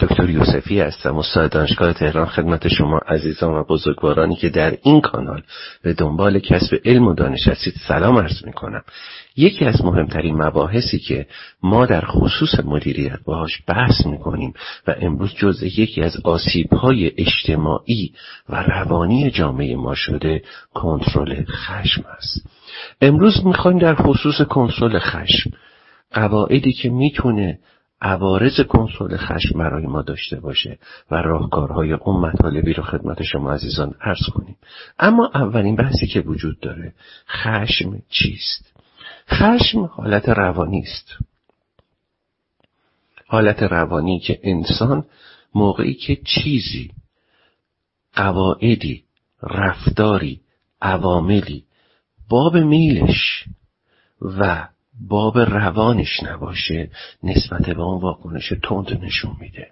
دکتر یوسفی هستم استاد دانشگاه تهران خدمت شما عزیزان و بزرگوارانی که در این کانال به دنبال کسب علم و دانش هستید. سلام عرض می کنم یکی از مهمترین مباحثی که ما در خصوص مدیریت باهاش بحث می کنیم و امروز جز یکی از آسیب های اجتماعی و روانی جامعه ما شده کنترل خشم است. امروز می‌خوایم در خصوص کنترل خشم قواعدی که می‌تونه عوارض کنترل خشم برای ما داشته باشه و راهکارهای اون مطالبی رو خدمت شما عزیزان عرض کنیم. اما اولین بحثی که وجود داره خشم چیست؟ خشم حالت روانی است. حالت روانی که انسان موقعی که چیزی قواعدی رفتاری عواملی باب میلش و باب روانش نباشه نسبت به اون واکنش تند نشون میده.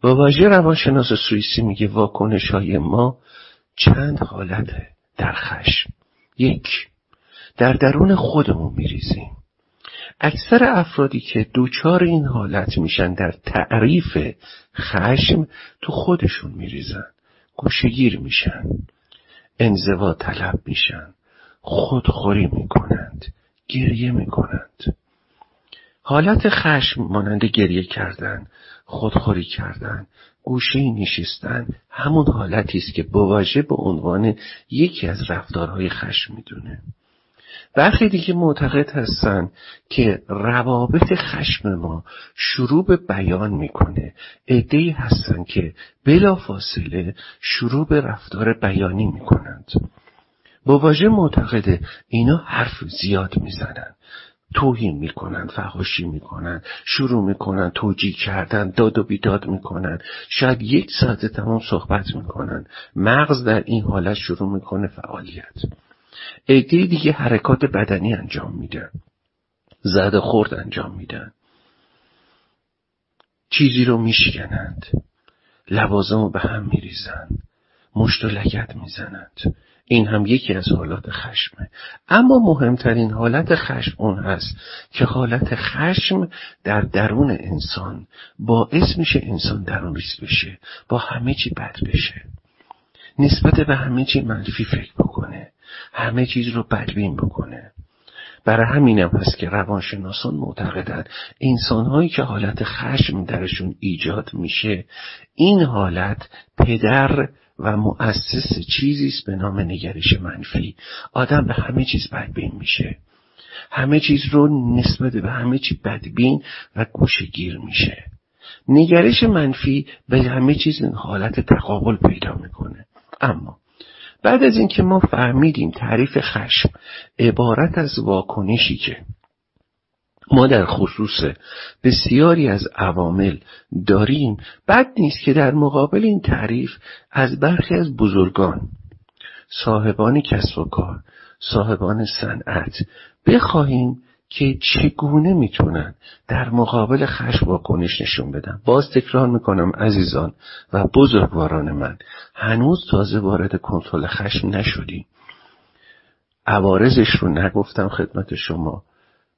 با واژه روانشناس سوئیسی میگه واکنش های ما چند حالته در خشم. یک در درون خودمون میریزیم. اکثر افرادی که دوچار این حالت میشن در تعریف خشم تو خودشون میریزن. گوشگیر میشن. انزوا طلب میشن. خودخوری می‌کنند. گریه می‌کنند حالت خشم مانند گریه کردن خودخوری کردن گوشه نشستن همون حالتی است که بواژه به عنوان یکی از رفتارهای خشم می‌دونه. برخی دیگه معتقد هستن که روابط خشم ما شروع به بیان می‌کنه. عدهای هستن که بلا فاصله شروع به رفتار بیانی می‌کنند. با واژه معتقده اینا حرف زیاد می‌زنن. توهین می‌کنن فهاشی می‌کنن شروع می‌کنن توجیه کردن داد و بیداد می‌کنن. شاید یک ساعت تمام صحبت می‌کنن. مغز در این حالت شروع می‌کنه فعالیت. عده دیگه حرکات بدنی انجام میدن زد خورد انجام میدن چیزی رو میشکنند. لوازم رو به هم میریزن مشت و لگت می‌زنند این هم یکی از حالات خشمه. اما مهمترین حالت خشم اون هست که حالت خشم در درون انسان باعث میشه انسان درون ریز بشه با همه چی بد بشه. نسبت به همه چی منفی فکر بکنه همه چیز رو بدبین بکنه. برای همینم هست که روانشناسان معتقدن انسانهایی که حالت خشم درشون ایجاد میشه این حالت پدر و مؤسس چیزی است به نام نگرش منفی. آدم به همه چیز بدبین میشه. همه چیز رو نسبت به همه چی بدبین و گوشگیر میشه. نگرش منفی به همه چیز این حالت تقابل پیدا می‌کنه. اما بعد از اینکه ما فهمیدیم تعریف خشم عبارت از واکنشی که ما در خصوص بسیاری از عوامل داریم. بد نیست که در مقابل این تعریف از برخی از بزرگان صاحبان کسب و کار صاحبان صنعت بخواهیم که چگونه می‌تونن در مقابل خشم واکنش نشون بدن. باز تکرار می‌کنم عزیزان و بزرگواران من هنوز تازه وارد کنترل خشم نشدیم. عوارضش رو نگفتم خدمت شما.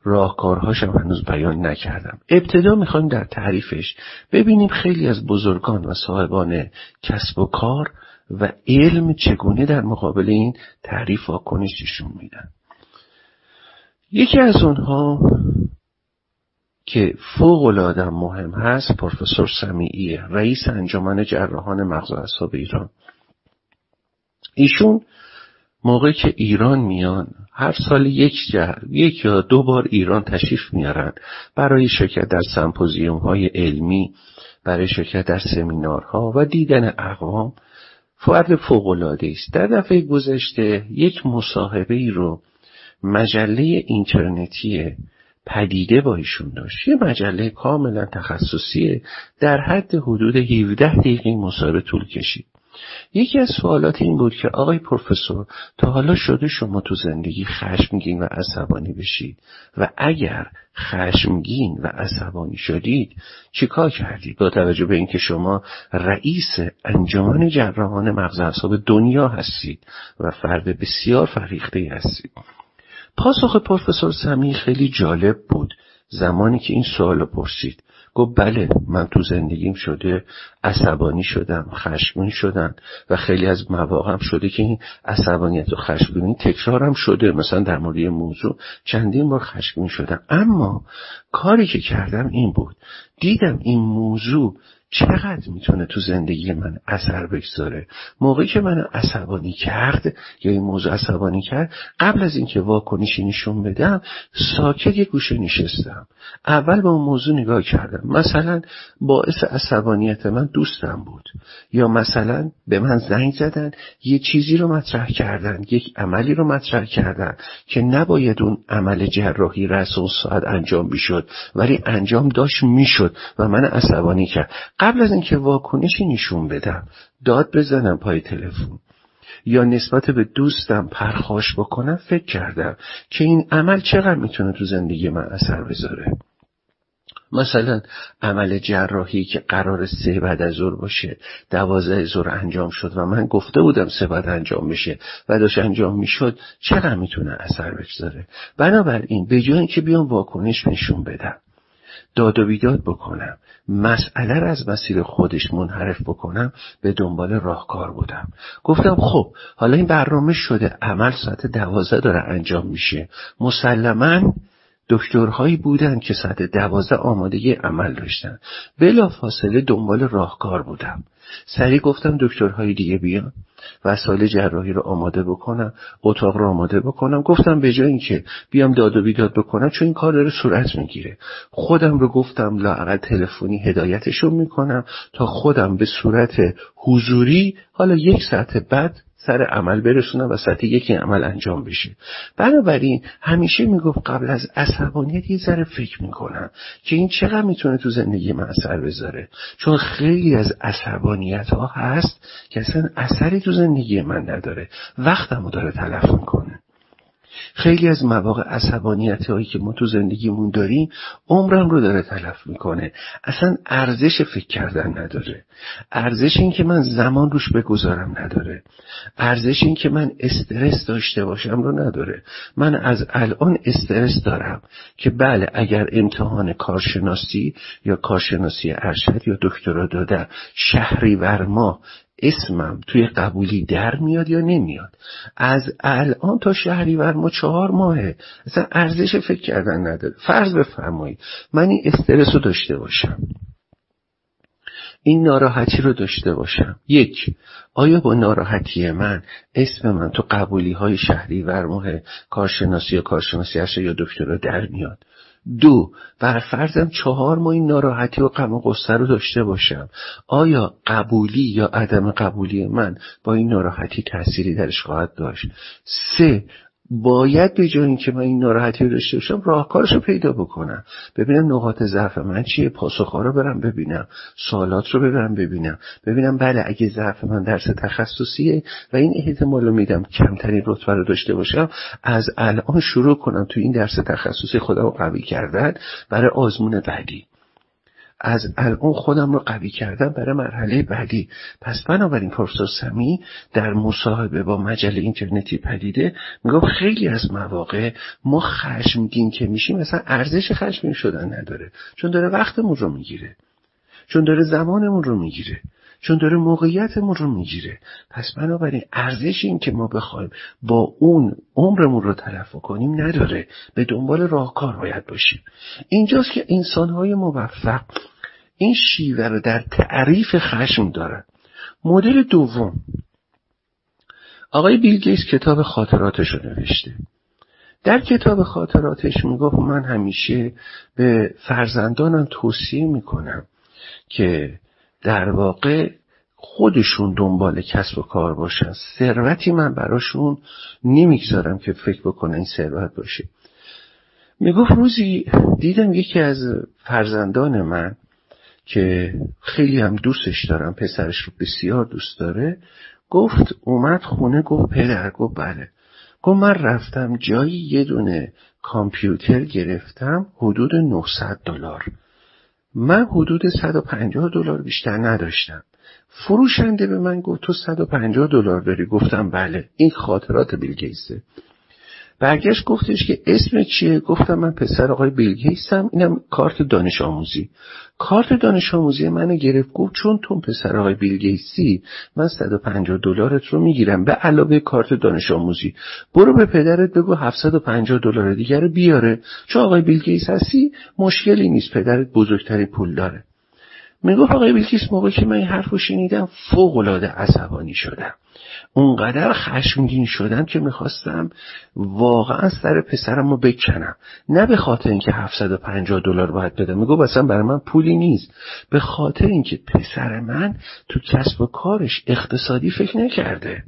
راهکارهاشم هنوز بیان نکردم. ابتدا می‌خوایم در تعریفش ببینیم خیلی از بزرگان و صاحبان کسب و کار و علم چگونه در مقابل این تعریف واکنششون میدن. یکی از اونها که فوق العاده مهم هست پروفسور سمیعیه رئیس انجمن جراحان مغز و اعصاب ایران. ایشون موقعی که ایران میان هر سال یک جهر یک یا دو بار ایران تشریف میارن برای شرکت در سمپوزیوم های علمی برای شرکت در سمینارها و دیدن اقوام. فرد فوقالعاده است. در دفعه گذشته یک مصاحبه ای رو مجله اینترنتی پدیده با ایشون داشت. یه مجله کاملا تخصصیه. در حد حدود 17 دقیقه مصاحبه طول کشید. یکی از سوالات این بود که آقای پروفسور تا حالا شده شما تو زندگی خشمگین و عصبانی بشید؟ و اگر خشمگین و عصبانی شدید چیکار کردید؟ با توجه به اینکه شما رئیس انجمن جراحان مغز اعصاب دنیا هستید و فرد بسیار فریخته هستید. پاسخ پروفسور سمی خیلی جالب بود. زمانی که این سوال پرسید گفت بله من تو زندگیم شده عصبانی شدم خشمگین شدم و خیلی از مواقع شده که این عصبانیت و خشمگینی تکرارم شده مثلا در مورد موضوع چندین بار خشمگین شدم. اما کاری که کردم این بود دیدم این موضوع چقدر می‌تونه تو زندگی من اثر بگذاره؟ موقعی که من عصبانی کرد یا این موضوع عصبانی کرد قبل از اینکه واکنشی نشون بدم ساکت یه گوشه نشستم. اول به اون موضوع نگاه کردم. مثلا باعث عصبانیت من دوستم بود. یا مثلا به من زنگ زدن یه چیزی رو مطرح کردن یک عملی رو مطرح کردن که نباید اون عمل جراحی رس اون ساعت انجام می‌شد ولی انجام داشت می‌شد و من عصبانی کرد. قبل از اینکه واکنشی نشون بدم داد بزنم پای تلفن. یا نسبت به دوستم پرخاش بکنم فکر کردم که این عمل چقدر می‌تونه تو زندگی من اثر بذاره. مثلا عمل جراحی که قرار سه بعد از ظهر باشه دوازده ظهر انجام شد و من گفته بودم سه بعد انجام بشه و داشت انجام می‌شد چقدر می‌تونه اثر بگذاره؟ بنابراین به جای اینکه بیام واکنش نشون بدم داد و بیداد بکنم. مسئله را از مسیر خودش منحرف بکنم به دنبال راهکار بودم. گفتم خب حالا این برنامه شده عمل ساعت دوازده داره انجام میشه. مسلما دکترهایی بودن که ساعت دوازده آمادگی عمل داشتن. بلا فاصله دنبال راهکار بودم. سریع گفتم دکترهای دیگه بیان. وسایل جراحی رو آماده بکنم اتاق رو آماده بکنم. گفتم به جای اینکه بیام داد و بیداد بکنم چون این کار داره صورت می‌گیره. خودم رو گفتم لاقل تلفنی هدایتشون می‌کنم تا خودم به صورت حضوری حالا یک ساعت بعد سر عمل برسونم و سطح یکی عمل انجام بشه. بنابراین همیشه می‌گفت قبل از عصبانیت یه ذره فکر می‌کنم که این چقدر می‌تونه تو زندگی من اثر بذاره. چون خیلی از عصبانیت ها هست که اصلا اثری تو زندگی من نداره. وقتمو داره تلف می‌کنه. خیلی از مواقع عصبانیت هایی که ما تو زندگیمون داریم عمرم رو داره تلف می‌کنه. اصلا ارزش فکر کردن نداره. ارزش این که من زمان روش بگذارم نداره. ارزش این که من استرس داشته باشم رو نداره. من از الان استرس دارم که بله اگر امتحان کارشناسی یا کارشناسی ارشد یا دکترا دادم شهری ورما اسمم توی قبولی در میاد یا نمیاد. از الان تا شهریور ما چهار ماهه. اصلا ارزش فکر کردن نداره. فرض بفرمایید. من این استرس رو داشته باشم. این ناراحتی رو داشته باشم. یک آیا با ناراحتی من اسم من تو قبولی های شهری ورماه کارشناسی یا کارشناسی یا دکترا در میاد؟ دو بر فرضم چهار ماه این ناراحتی و غم و قصه رو داشته باشم. آیا قبولی یا عدم قبولی من با این ناراحتی تأثیری درش خواهد داشت؟ سه باید به جای اینکه من این ناراحتی رو داشته باشم راهکارش رو پیدا بکنم. ببینم نقاط ضعف من چیه پاسخها رو برم ببینم سوالات رو ببرم ببینم. ببینم بله اگه ضعف من درس تخصصیه و این احتمال رو میدم کمترین رتبه رو داشته باشم از الان شروع کنم تو این درس تخصصی خودم رو قوی کردن برای آزمون بعدی. از الان خودم رو قوی کردم برای مرحله بعدی. پس بنابراین پروفسور سمی در مصاحبه با مجله اینترنتی پدیده میگم خیلی از مواقع ما خشمگین که میشیم مثلا ارزش خشمگین شدن نداره. چون داره وقتمون رو می‌گیره. چون داره زمانمون رو می‌گیره. چون داره موقعیتمون رو می‌گیره. پس بنابراین ارزش این که ما بخوایم با اون عمرمون رو تلف کنیم نداره. به دنبال راهکار باید باشیم. اینجاست که انسانهای موفق این شیوه رو در تعریف خشم دارن. مدل دوم. آقای بیل گیتس کتاب خاطراتش رو نوشته. در کتاب خاطراتش می‌گفت من همیشه به فرزندانم توصیه می‌کنم که در واقع خودشون دنبال کسب و کار باشن. ثروتی من براشون نمی‌گذارم که فکر بکنه این ثروت باشه. می‌گفت روزی دیدم یکی از فرزندان من که خیلی هم دوستش دارم پسرش رو بسیار دوست داره گفت اومد خونه گفت پدر گفت بله. گفت من رفتم جایی یه دونه کامپیوتر گرفتم حدود 900 دلار. من حدود 150 دلار بیشتر نداشتم. فروشنده به من گفت تو 150 دلار داری. گفتم بله. این خاطرات بیلگیسه برگشت گفتش که اسم چیه؟ گفتم من پسر آقای بیلگیستم اینم کارت دانش آموزی. کارت دانش آموزی منو گرفت گفت چون تو پسر آقای بیلگیسی من 150 دلارت رو می‌گیرم. به علاوه کارت دانش آموزی. برو به پدرت بگو 750 دلار دیگر بیاره. چون آقای بیلگیس هستی مشکلی نیست پدرت بزرگترین پول داره می‌گفت آقای بیلگیس موقع که من این حرف رو شنیدم فوق العاده عصبانی شدم. اونقدر خشمگین شدم که می‌خواستم واقعا سر پسرم رو بکنم. نه به خاطر اینکه 750 دلار باید بدم. میگو اصلا برای من پولی نیست. به خاطر اینکه پسر من تو کسب و کارش اقتصادی فکر نکرده.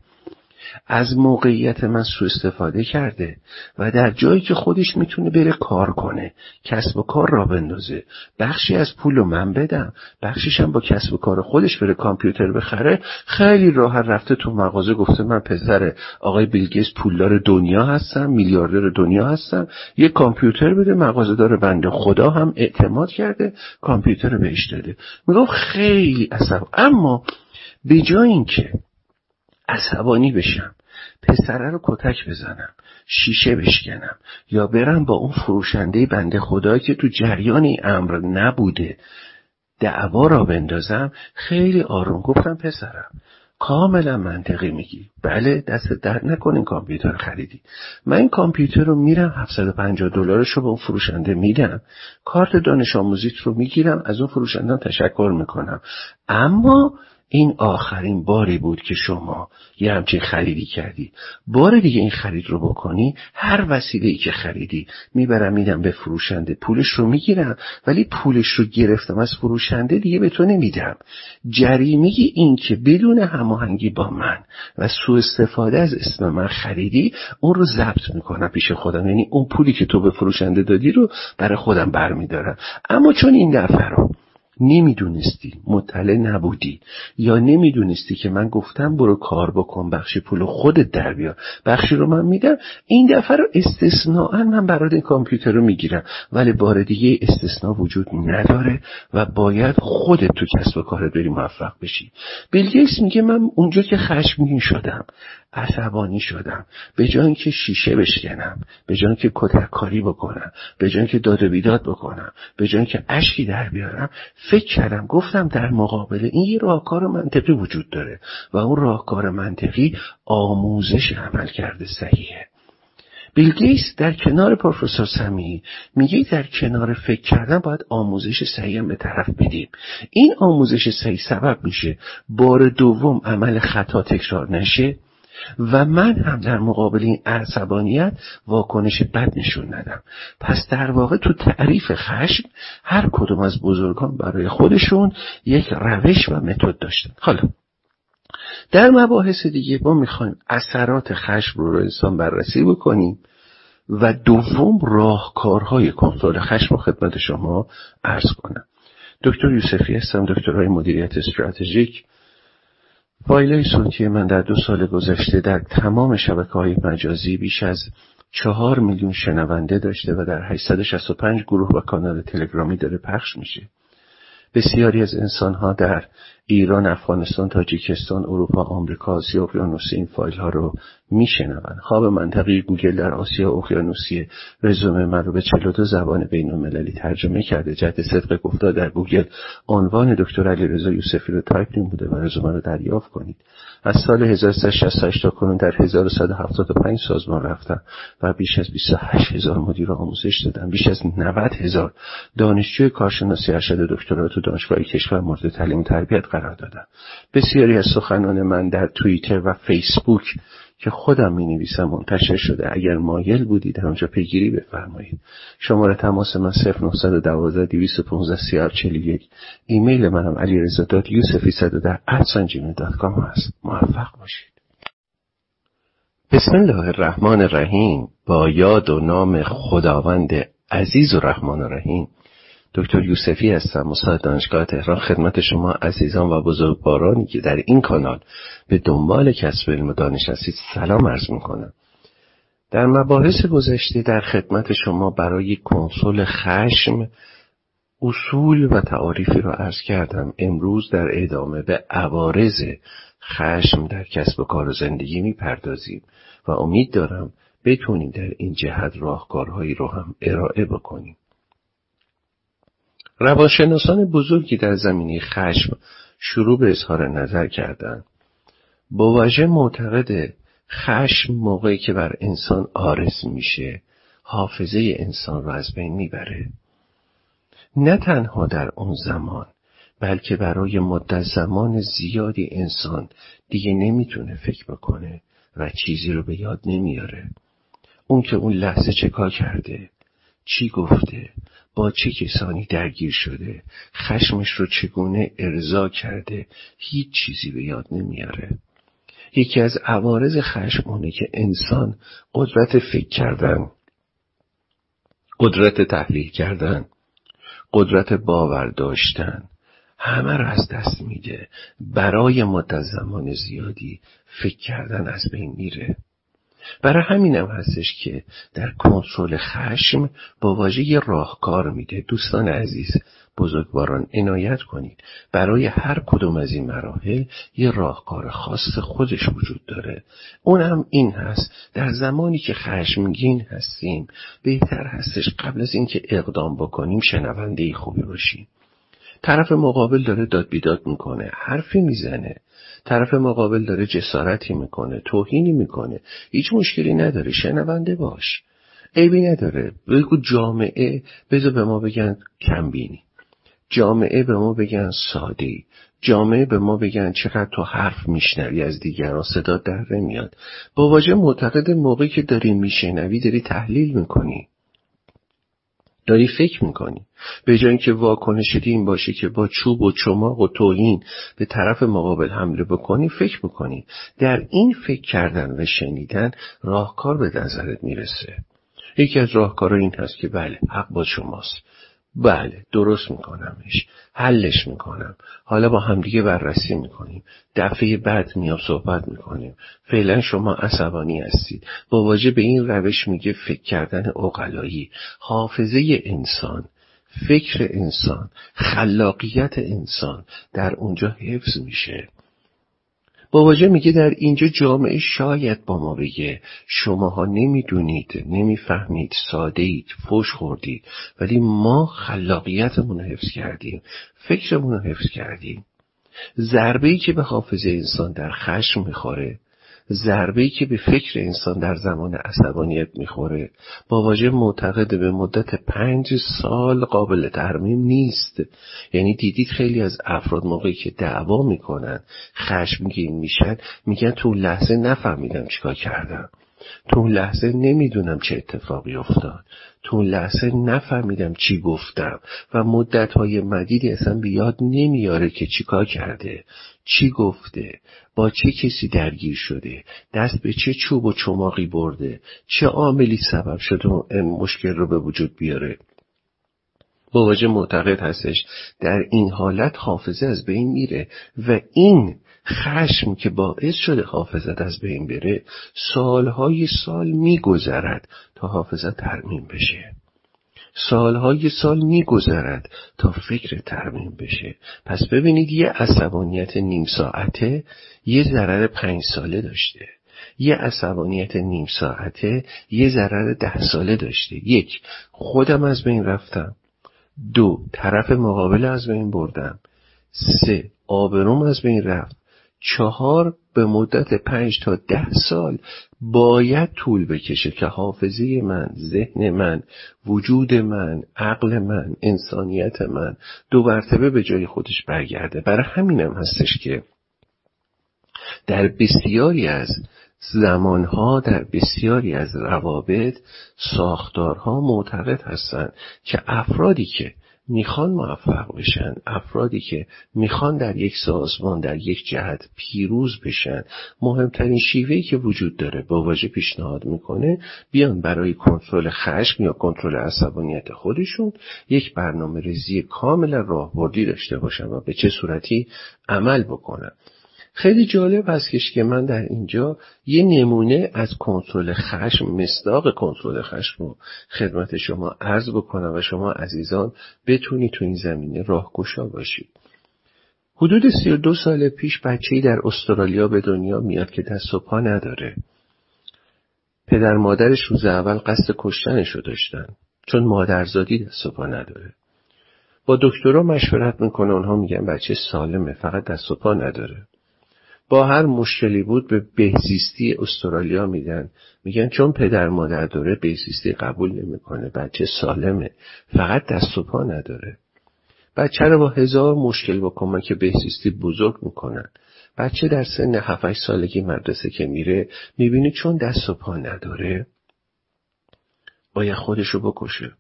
از موقعیت من سوء استفاده کرده و در جایی که خودش می‌تونه بره کار کنه کسب و کار را بندازه. بخشی از پول رو من بدم. بخشیش هم با کسب و کار خودش بره کامپیوتر بخره. خیلی راحت رفته تو مغازه گفته من پسر آقای بیلگیس پولدار دنیا هستم میلیاردر دنیا هستم. یه کامپیوتر بده مغازه داره بنده خدا هم اعتماد کرده کامپیوتر بهش داده. می‌گفت خیلی عصب. اما به جای اینکه عصبانی بشم. پسره رو کتک بزنم. شیشه بشکنم. یا برم با اون فروشنده بنده خدایی که تو جریان این امر نبوده دعوا را بندازم. خیلی آروم. گفتم پسرم کاملا منطقی میگی. بله دست درد نکن این کامپیوتر خریدی. من این کامپیوتر رو میرم 750 دلارش رو به اون فروشنده میدم. کارت دانش آموزیت رو می‌گیرم از اون فروشنده تشکر می‌کنم. اما این آخرین باری بود که شما یه همچین خریدی کردی. بار دیگه این خرید رو بکنی هر وسیله ای که خریدی. می‌برم میدم به فروشنده. پولش رو می‌گیرم ولی پولش رو گرفتم. از فروشنده دیگه به تو نمیدم. جریمه این که بدون هماهنگی با من و سوء استفاده از اسم من خریدی اون رو ضبط می‌کنم پیش خودم. یعنی اون پولی که تو به فروشنده دادی رو برای خودم برمیدارم. اما چون این دفعه رو نمی‌دونستی. مطلع نبودی. یا نمی‌دونستی که من گفتم برو کار بکن بخشی پول خودت در بیار. بخشی رو من میدم. این دفعه رو استثناء من برای این کامپیوتر رو می‌گیرم. ولی بار دیگه استثناء وجود نداره و باید خودت تو کسب و کارت بری موفق بشی. بیلگیس میگه من اونجا که خشمگین شدم. عصبانی شدم. به جای اینکه شیشه بشکنم به جای اینکه کتک کاری بکنم به جای اینکه داد و بیداد بکنم به جای اینکه اشکی در بیارم فکر کردم گفتم در مقابل این یه راهکار منطقی وجود داره و اون راهکار منطقی آموزش عمل کرده صحیحه. بیل در کنار پروفسور سمی میگه در کنار فکر کردن باید آموزش صحیح به طرف بدیم. این آموزش صحیح سبب میشه بار دوم عمل خطا تکرار نشه. و من هم در مقابل این عصبانیت واکنش بد نشون ندم. پس در واقع تو تعریف خشم هر کدوم از بزرگان برای خودشون یک روش و متد داشتن. حالا در مباحث دیگه ما می‌خوایم اثرات خشم رو رو انسان بررسی بکنیم و دوم راهکارهای کنترل خشم رو خدمت شما عرض کنم. دکتر یوسفی هستم دکترهای مدیریت استراتژیک فایل صوتی من در دو سال گذشته در تمام شبکه های مجازی بیش از چهار میلیون شنونده داشته و در 865 گروه و کانال تلگرامی داره پخش میشه. بسیاری از انسانها در ایران، افغانستان، تاجیکستان، اروپا، آمریکا، آسیا اقیانوسی این فایل ها رو میشنون. خواب منطقی گوگل در آسیا اقیانوسی رزومه من رو به 42 زبان بین المللی ترجمه کرده. جهت صدق گفتار در گوگل عنوان دکتر علیرضا یوسفی رو تایپ نموده و رزومه رو دریافت کنید. از سال 1368 تا کنون در 1175 سازمان رفتم و بیش از 28 هزار مدیر آموزش دادم بیش از 90 هزار دانشجوی کارشناسی ارشد دکترا تو دانشگاه کشور مورد تعلیم تربیت قرار دادم بسیاری از سخنان من در توییتر و فیسبوک که خودم می نویسم منتشر شده. اگر مایل بودید آنجا پیگیری بفرمایید. شماره تماس من 0912 215 3441 ایمیل منم علیرضا دات یوسفی در کام هست. موفق باشید. بسم الله الرحمن الرحیم. با یاد و نام خداوند عزیز و رحمان و رحیم. دکتر یوسفی هستم استاد دانشگاه تهران. خدمت شما عزیزان و بزرگوارانی که در این کانال به دنبال کسب علم و دانش هستید. سلام عرض می‌کنم. در مباحث گذشته در خدمت شما برای کنسول خشم اصول و تعاریفی را عرض کردم. امروز در ادامه به عوارض خشم در کسب و کار و زندگی می‌پردازیم و امید دارم بتونیم در این جهت راهکارهایی رو هم ارائه بکنیم. روانشناسان بزرگی در زمینه خشم شروع به اظهار نظر کردند. با واژه معتقد خشم موقعی که بر انسان آرز میشه حافظه انسان را از بین می‌بره. نه تنها در اون زمان بلکه برای مدت زمان زیادی انسان دیگه نمی‌تونه فکر بکنه و چیزی رو به یاد نمیاره. اون که اون لحظه چه کرده چی گفته با چه کسانی درگیر شده؟ خشمش رو چگونه ارضا کرده؟ هیچ چیزی به یاد نمیاره. یکی از عوارض خشم اونه که انسان قدرت فکر کردن قدرت تحلیل کردن قدرت باور داشتن همه را از دست میده. برای مدت زمان زیادی فکر کردن از بین میره. برای همینم هستش که در کنترل خشم با واژه راهکار میده. دوستان عزیز بزرگواران عنایت کنید. برای هر کدوم از این مراحل یه راهکار خاص خودش وجود داره. اونم این هست در زمانی که خشمگین هستیم بهتر هستش قبل از اینکه اقدام بکنیم شنونده خوبی باشیم. طرف مقابل داره داد بیداد می‌کنه حرفی می‌زنه. طرف مقابل داره جسارتی می‌کنه توهینی می‌کنه. هیچ مشکلی نداره شنونده باش. عیبی نداره. بگو جامعه بذار به ما بگن کمبینی. جامعه به ما بگن ساده. جامعه به ما بگن چقدر تو حرف میشنوی از دیگران صدا در نمیاد. با واژه معتقد موقعی که داری میشنوی داری تحلیل می‌کنی. داری فکر می‌کنی. به جای اینکه واکنش این باشه که با چوب و چماق و توهین به طرف مقابل حمله بکنی فکر می‌کنی. در این فکر کردن و شنیدن راهکار به نظرت می‌رسه. یکی از راهکارها این هست که بله حق با شماست. بله درست میکنمش. حلش می‌کنم. حالا با همدیگه بررسی می‌کنیم. دفعه بعد میام صحبت می‌کنیم. فعلا شما عصبانی هستید. با واجه به این روش میگه فکر کردن اقلایی حافظه انسان فکر انسان خلاقیت انسان در اونجا حفظ میشه. واژه میگه در اینجا جامعه شاید با ما بگه. شماها نمی‌دونید نمی‌فهمید ساده اید فوش خوردید ولی ما خلاقیتمون رو حفظ کردیم فکرمون رو حفظ کردیم. ضربه ای که به حافظه انسان در خشم می‌خوره ضربه‌ای که به فکر انسان در زمان عصبانیت می‌خوره. با واژه معتقد به مدت پنج سال قابل ترمیم نیست. یعنی دیدید خیلی از افراد موقعی که دعوا می‌کنن خشمگین میشن میگن تو لحظه نفهمیدم چیکار کردم. تو اون لحظه نمی‌دونم چه اتفاقی افتاد. تو اون لحظه نفهمیدم چی گفتم و مدت های مدیدی اصلا بیاد نمیاره که چیکار کرده چی گفته با چه کسی درگیر شده دست به چه چوب و چماقی برده چه عاملی سبب شده این مشکل رو به وجود بیاره. با وجه معتقد هستش در این حالت حافظه از بین میره و این خشم که باعث شده حافظت از بین بره سالهای سال میگذرد تا حافظت ترمیم بشه. سالهای سال میگذرد تا فکر ترمیم بشه. پس ببینید یه عصبانیت نیم ساعته یه ضرر پنج ساله داشته. یه عصبانیت نیم ساعته یه ضرر ده ساله داشته. یک خودم از بین رفتم. دو طرف مقابل از بین بردم. سه آبروم از بین رفت. چهار به مدت پنج تا ده سال باید طول بکشه که حافظه من ذهن من وجود من عقل من انسانیت من دو مرتبه به جای خودش برگرده. برای همینم هستش که در بسیاری از زمانها در بسیاری از روابط ساختارها معتقد هستند که افرادی که می‌خوان موفق بشن افرادی که می‌خوان در یک سازمان در یک جهت پیروز بشن مهمترین شیوهی که وجود داره با واژه پیشنهاد می‌کنه بیان برای کنترل خشم یا کنترل عصبانیت خودشون یک برنامه ریزی کاملا راهبردی داشته باشن و به چه صورتی عمل بکنن. خیلی جالب هستش که من در اینجا یه نمونه از کنترل خشم مصداق کنترل خشم رو خدمت شما عرض بکنم و شما عزیزان بتونید تو این زمینه راهگشا باشید حدود 32 سال پیش بچه‌ای در استرالیا به دنیا میاد که دست و پا نداره. پدر مادرش روز اول قصد کشتنش رو داشتن چون مادرزادی دست و پا نداره. با دکترها مشورت می‌کنه اونها میگن بچه سالمه فقط دست و پا نداره. با هر مشکلی بود به بهزیستی استرالیا میدن. میگن چون پدر مادر داره بهزیستی قبول نمی‌کنه بچه سالمه. فقط دست و پا نداره. بچه رو با هزار مشکل با کمک بهزیستی بزرگ می‌کنن. بچه در سن 7 سالگی مدرسه که میره می‌بینی چون دست و پا نداره باید خودشو بکشه.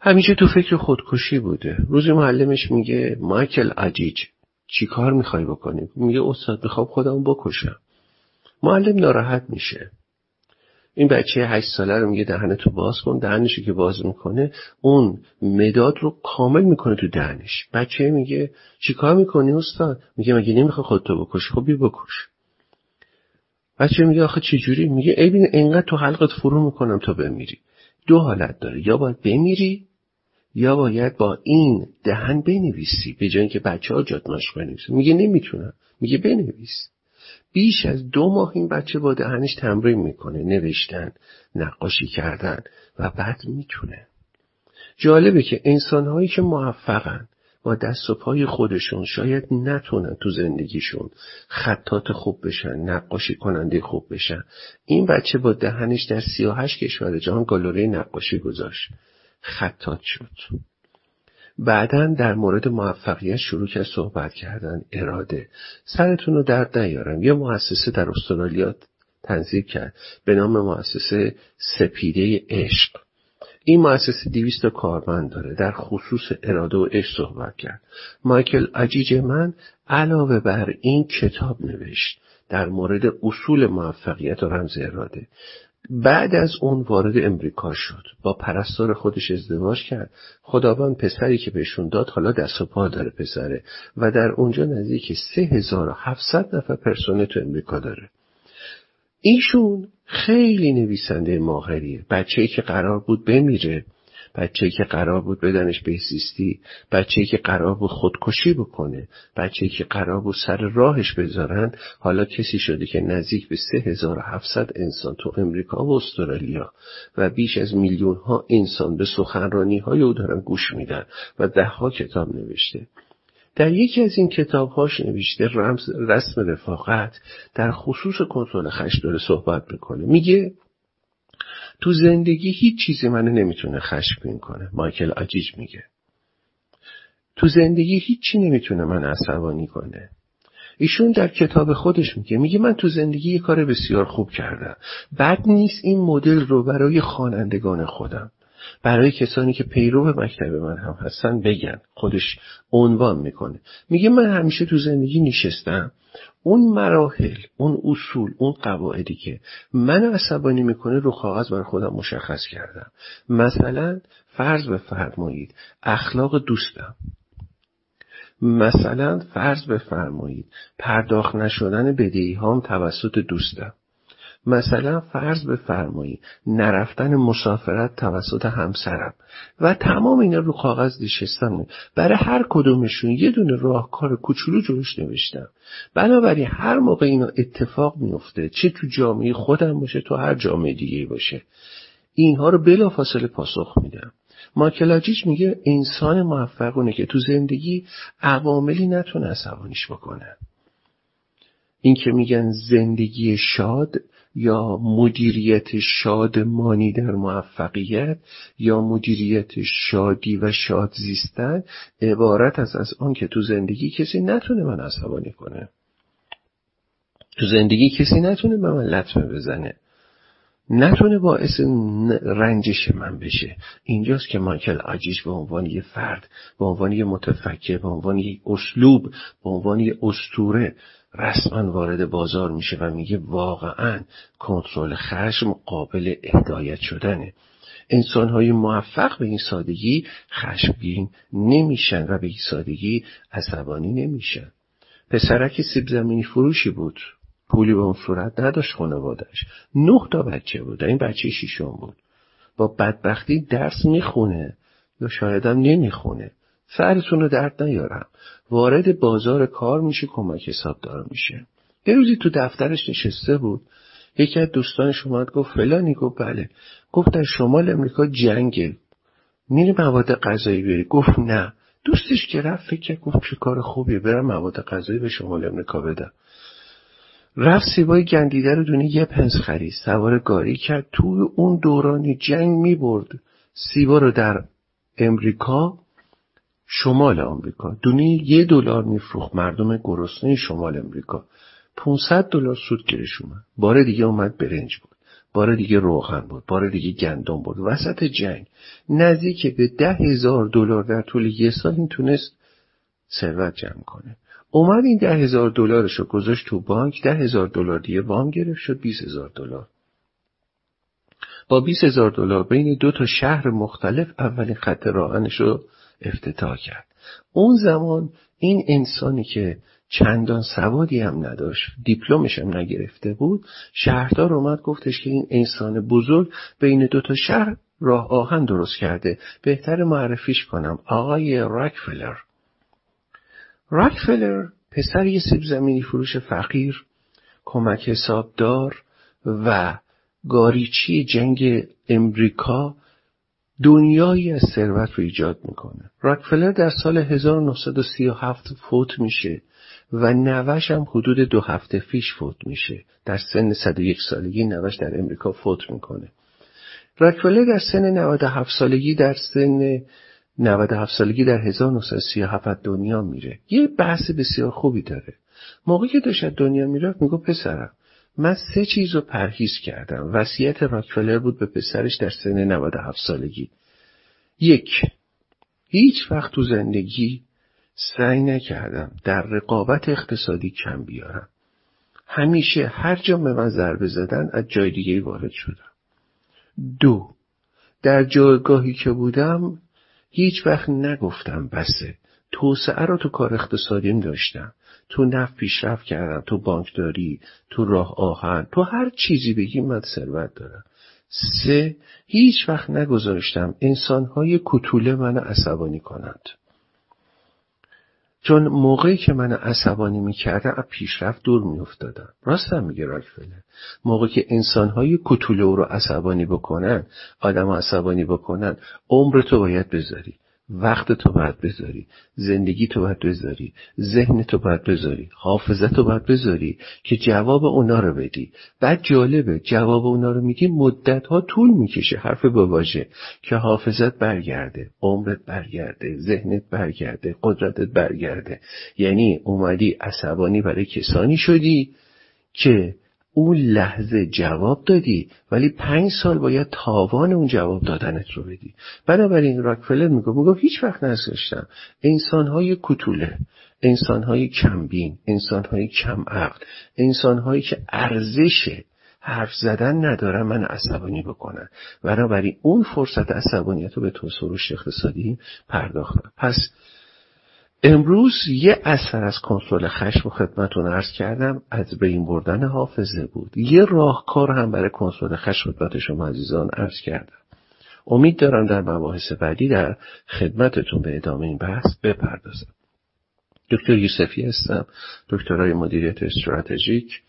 همیشه تو فکر خودکشی بوده. روزی معلمش میگه مایکل عجیج چی کار می‌خوای بکنی؟ میگه استاد می‌خوام خودم بکشم. معلم ناراحت میشه. این بچه هشت ساله رو میگه دهن تو باز کن دهنشو که باز می‌کنه اون مداد رو کامل می‌کنه تو دهنش. بچه میگه چیکار می‌کنی استاد؟ میگه مگه نمی‌خوای خودتو بکش؟ خب بی بکش. بچه میگه آخه چجوری میگه ای بین انقدر تو حلقت فرو می‌کنم تا بمیری. دو حالت داره. یا باید بمیری یا باید با این دهن بنویسی به جای اینکه بچه ها جات مشق میگه نمی‌تونم. میگه بنویس. بیش از دو ماه این بچه با دهنش تمرین می‌کنه نوشتن نقاشی کردن و بعد می‌تونه. جالبه که انسانهایی که موفقن با دست و پای خودشون شاید نتونن تو زندگیشون خطات خوب بشن نقاشی کننده خوب بشن. این بچه با دهنش در 38 کشور جهان گالری نقاشی گذاشت. خطات شد. بعدا در مورد موفقیت شروع کرد صحبت کردن اراده. سرتون رو درد نیارم. یه مؤسسه در استرالیا تنظیم کرد به نام مؤسسه سپیده عشق. این مؤسسه دیویست کارمند داره. در خصوص اراده و عشق صحبت کرد. مایکل عجیج من علاوه بر این کتاب نوشت در مورد اصول موفقیت و رمز اراده. بعد از اون وارد امریکا شد. با پرستار خودش ازدواج کرد. خداوند پسری که بهشون داد حالا دست و پا داره پسره. و در اونجا نزدیک 3700 نفر پرسنل تو امریکا داره. ایشون خیلی نویسنده ماهریه. بچه‌ای که قرار بود بمیره. بچه که قرار بود بدنش بهزیستی بچه که قرار بود خودکشی بکنه بچه که قرار بود سر راهش بذارن. حالا کسی شده که نزدیک به 3700 انسان تو امریکا و استرالیا و بیش از میلیون ها انسان به سخنرانی های او دارن گوش میدن و ده ها کتاب نوشته. در یکی از این کتابهاش نوشته رمز رسم رفاقت در خصوص کنترل خشم داره صحبت می‌کنه. میگه تو زندگی هیچ چیزی منو نمی‌تونه خشمگین کنه. مایکل آجیج میگه. تو زندگی هیچی نمی‌تونه من عصبانی کنه. ایشون در کتاب خودش میگه میگه من تو زندگی یه کار بسیار خوب کردم. بد نیست این مدل رو برای خوانندگان خودم. برای کسانی که پیرو مکتب من هم هستن بگن. خودش عنوان می‌کنه. میگه من همیشه تو زندگی نشستم. اون مراحل اون اصول اون قواعدی که من عصبانی می‌کنه رو کاغذ بر خودم مشخص کردم. مثلا فرض بفرمایید اخلاق دوستم. مثلا فرض بفرمایید پرداخت نشدن بدهی هام توسط دوستم. مثلا فرض بفرمایید نرفتن مسافرت توسط همسرم و تمام اینا رو کاغذ نشستم. برای هر کدومشون یه دونه راهکار کوچولو جلوش نوشتم. بنابراین هر موقع اینا اتفاق میفته چه تو جامعه خودم باشه تو هر جامعه دیگه باشه اینها رو بلافاصله پاسخ میدم. ماکلاجیش میگه انسان موفقونه که تو زندگی عواملی نتونه عصبانیش بکنه. این که میگن زندگی شاد یا مدیریت شادمانی در موفقیت یا مدیریت شادی و شاد زیستن عبارت از از آن که تو زندگی کسی نتونه من عصبانی کنه. تو زندگی کسی نتونه به من لطمه بزنه. نتونه باعث رنجش من بشه. اینجاست که مایکل آجیش به عنوان یه فرد به عنوان یه متفکر به عنوان یه اسلوب به عنوان یه استوره رسما وارد بازار میشه و میگه واقعا کنترل خشم قابل هدایت شدنه. انسان های موفق به این سادگی خشمگین نمیشن و به این سادگی عصبانی نمیشن. پسرک سیب زمینی فروشی بود. پولی به اون صورت نداشت خانوادش نه تا بچه بود. این بچه شیشم بود. با بدبختی درس می‌خونه یا شایدم نمی‌خونه. سرتون رو درد نیارم. وارد بازار کار میشه کمک حسابدار میشه. یه روزی تو دفترش نشسته بود. یکی از دوستانش اومد گفت فلانی گفت بله. گفت در شمال امریکا جنگه. میری مواد غذایی بری؟ گفت نه. دوستش که رفت فکر گفت چه کار خوبیه برم مواد غذایی به شمال امریکا بدم. رفت سیبای گندیده رو دونه یه پنس خرید. سوار گاری کرد. توی اون دورانی جنگ می‌برد. سیبا رو در امریکا شمال آمریکا. دونه یه دلار میفروخت. مردم گرسنه شمال امریکا 500 دلار سود گیرش اومد. بار دیگه اومد برنج بود. بار دیگه روغن بود. بار دیگه گندم بود. وسط جنگ. نزدیک به ده هزار دلار در طول یه سال این تونست ثروت جمع کنه. اومد این ده هزار دلارش رو گذاشت تو بانک. ده هزار دلار دیگه وام گرفت. شد بیس هزار دلار. با بیس هزار دلار بین دو تا شهر مختلف اولین خط راهنش رو افتتاح کرد. اون زمان این انسانی که چندان سوادی هم نداشت دیپلمش هم نگرفته بود شهردار اومد گفتش که این انسان بزرگ بین دو تا شهر راه آهن درست کرده. بهتر معرفیش کنم. آقای راکفلر راکفلر پسر یه سیب زمینی فروش فقیر کمک حسابدار و گاریچی جنگ امریکا دنیایی از ثروت رو ایجاد می‌کنه. راکفلر در سال 1937 فوت میشه و نوش هم حدود دو هفته فیش فوت میشه. در سن 101 سالگی نوش در امریکا فوت می‌کنه. راکفلر در سن 97 سالگی در سن 97 سالگی در 1937 دنیا میره. یه بحث بسیار خوبی داره. موقعی که داشت دنیا می‌رفت میگو پسرم من سه چیز رو پرهیز کردم. وصیت راکفلر بود به پسرش در سن 97 سالگی. یک هیچ وقت تو زندگی سعی نکردم در رقابت اقتصادی کم بیارم. همیشه هر جا به من ضربه زدن از جای دیگه وارد شدم. دو در جایگاهی که بودم هیچ وقت نگفتم بسه توسعه رو تو کار اقتصادیم داشتم. تو نفت پیشرفت کردم تو بانکداری تو راه آهن تو هر چیزی بگیم من ثروت دارم. سه هیچ وقت نگذاشتم انسانهای کتوله من عصبانی کنند. چون موقعی که من عصبانی می‌کردم از پیشرفت دور میافتادم. راستم میگه راکفلر موقعی که انسانهای کتوله رو عصبانی بکنن آدم عصبانی بکنن عمر تو باید بذاری. وقت تو باید بذاری زندگی تو باید بذاری ذهن تو باید بذاری حافظت تو باید بذاری که جواب اونا رو بدی. بعد جالبه جواب اونا رو میگی مدت ها طول می‌کشه حرف باباشه که حافظت برگرده عمرت برگرده ذهنت برگرده قدرتت برگرده. یعنی اومدی عصبانی برای کسانی شدی که اون لحظه جواب دادی ولی پنج سال باید تاوان اون جواب دادنت رو بدی. بنابراین راکفلر میگو میگو هیچ وقت نذاشتم. انسانهای کتوله انسانهای کمبین انسانهای کم عقل انسانهایی که ارزش حرف زدن ندارن من عصبانی بکنن. بنابراین اون فرصت عصبانیت رو به توسعه رشد اقتصادی پرداختم پس امروز یه اثر از کنترل خشم و خدمتون ارز کردم از بین بردن حافظه بود. یه راهکار هم برای کنترل خشم خدمت شما عزیزان ارز کردم. امید دارم در مباحث بعدی در خدمتتون به ادامه این بحث بپردازم. دکتر یوسفی هستم دکترای مدیریت استراتژیک.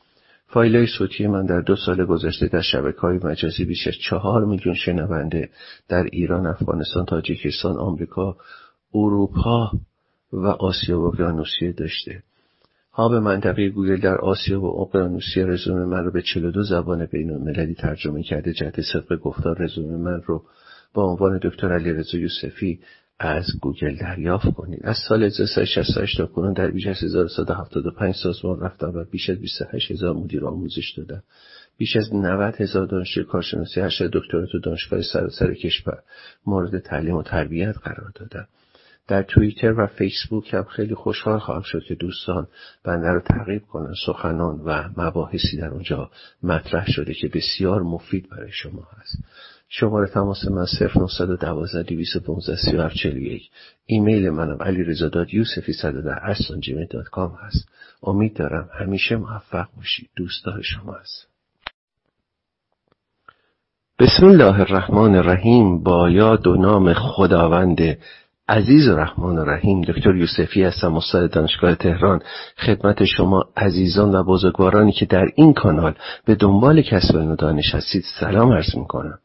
فایل های صوتی من در دو سال گذشته در شبکه های مجازی بیش از چهار میلیون شنونده در ایران، افغانستان، تاجیکستان، آمریکا، اروپا و آسیا و اقیانوسیه داشته. هاب منطقه گوگل در آسیا و اقیانوسیه رزومه من رو به 42 زبان بین المللی ترجمه کرده. جهت صدق گفتار رزومه من رو با عنوان دکتر علی رضا یوسفی از گوگل دریافت کنید. از سال 1368 تا کنون در بیش از 1175 سازمان رفتم و بیش از 28 هزار مدیر آموزش دادم بیش از 90 هزار دانشجوی کارشناسی ارشد دکترات و دانشگاه سراسر کشور مورد تعلیم و تربیت قرار دادم در توییتر و فیسبوک هم خیلی خوشحال خواهم شد که دوستان بنده رو تعقیب کنن سخنان و مباحثی در اونجا مطرح شده که بسیار مفید برای شما هست. شماره تماس من 0912 215 3741 ایمیل منم علی رزا یوسفی کام هست. امید دارم همیشه موفق باشید. دوستدار شما هست بسم الله الرحمن الرحیم. با یاد و نام خداوند عزیز و رحمان و رحیم دکتر یوسفی هستم استاد دانشگاه تهران. خدمت شما عزیزان و بزرگوارانی که در این کانال به دنبال کسب علم دانش هستید. سلام عرض می‌کنم.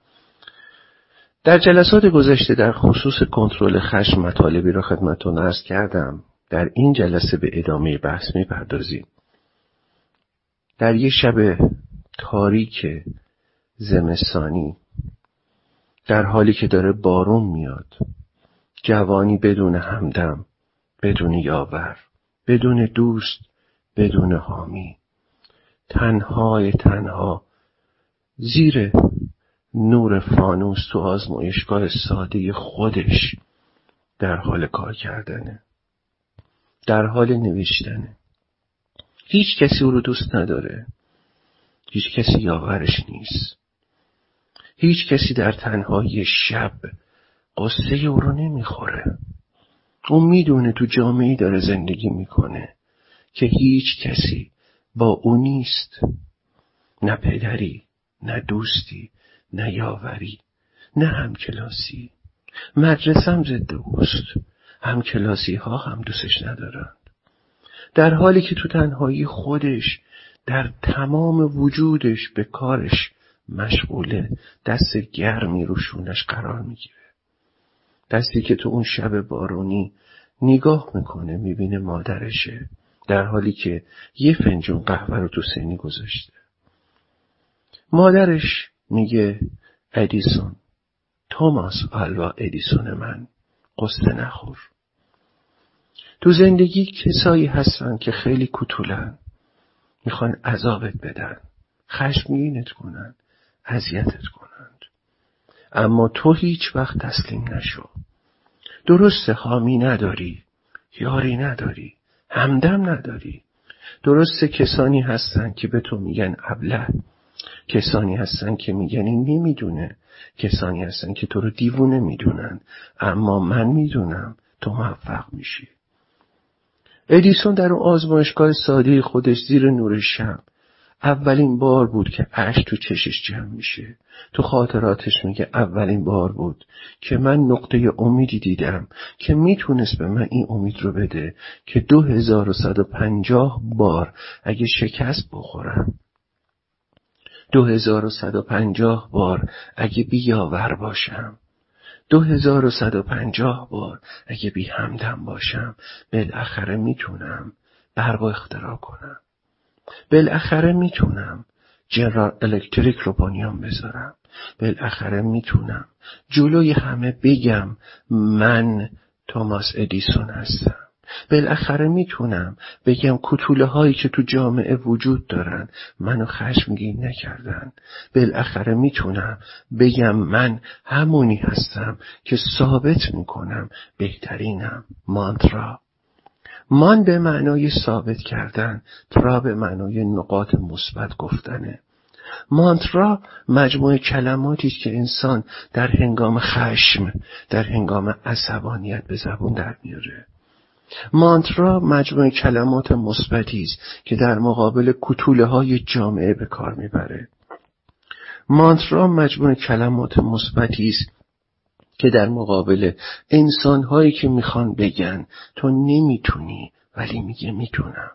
در جلسات گذشته در خصوص کنترل خشم مطالبی را خدمتتون عرض کردم. در این جلسه به ادامه بحث می‌پردازیم. در یک شب تاریک زمستانی در حالی که داره بارون میاد جوانی بدون همدم بدون یاور بدون دوست بدون حامی. تنهای تنها. زیر نور فانوس تو آزمایشگاه ساده خودش در حال کار کردنه. در حال نوشتنه. هیچ کسی او رو دوست نداره. هیچ کسی یاورش نیست. هیچ کسی در تنهای شب قصه او رو نمی‌خوره. اون می‌دونه تو جامعه داره زندگی می‌کنه که هیچ کسی با او نیست. نه پدری نه دوستی نه یاوری نه همکلاسی مدرسم ضد اوست. همکلاسی ها هم دوستش ندارند. در حالی که تو تنهایی خودش در تمام وجودش به کارش مشغوله دست گرمی روشونش قرار می‌گیره. دستی که تو اون شب بارونی نگاه می‌کنه می‌بینه مادرشه در حالی که یه فنجون قهوه رو تو سینی گذاشته. مادرش میگه ادیسون توماس آلوا ادیسون من قصه نخور. تو زندگی کسایی هستن که خیلی کتولن می‌خوان عذابت بدن خشمگینت کنن اذیتت کنند اما تو هیچ وقت تسلیم نشو. درسته حامی نداری یاری نداری همدم نداری. درسته کسانی هستن که به تو میگن ابله. کسانی هستن که میگن این نمی‌دونه. کسانی هستن که تو رو دیوونه می‌دونن. اما من می‌دونم تو موفق میشی. ادیسون در اون آزمایشگاه ساده خودش زیر نور شم. اولین بار بود که اش تو چشش جمع میشه. تو خاطراتش میگه اولین بار بود که من نقطه امیدی دیدم که می‌تونست به من این امید رو بده که دو هزار و صد و پنجاه بار اگه شکست بخورم. دو هزار و صد و پنجاه بار اگه بیاور باشم. دو هزار و صد و پنجاه بار اگه بی همدم باشم. بالاخره می‌تونم برق اختراع کنم. بالاخره می‌تونم جنرال الکتریک رو بانیان بذارم. بالاخره می‌تونم. جلوی همه بگم من توماس ادیسون هستم. بالاخره می‌تونم بگم کتوله هایی که تو جامعه وجود دارن منو خشمگین نکردن. بالاخره می‌تونم بگم من همونی هستم که ثابت می‌کنم بهترینم. مانترا. مان به معنای ثابت کردن ترا به معنای نقاط مثبت گفتنه. مانترا مجموعه کلماتی است که انسان در هنگام خشم در هنگام عصبانیت به زبون در میاره. مانترا مجموعه کلمات مثبتی است که در مقابل کتوله های جامعه به کار می‌بره. مانترا مجموعه کلمات مثبتی است که در مقابل انسانهایی که می‌خوان بگن تو نمی‌تونی ولی میگه می‌تونم.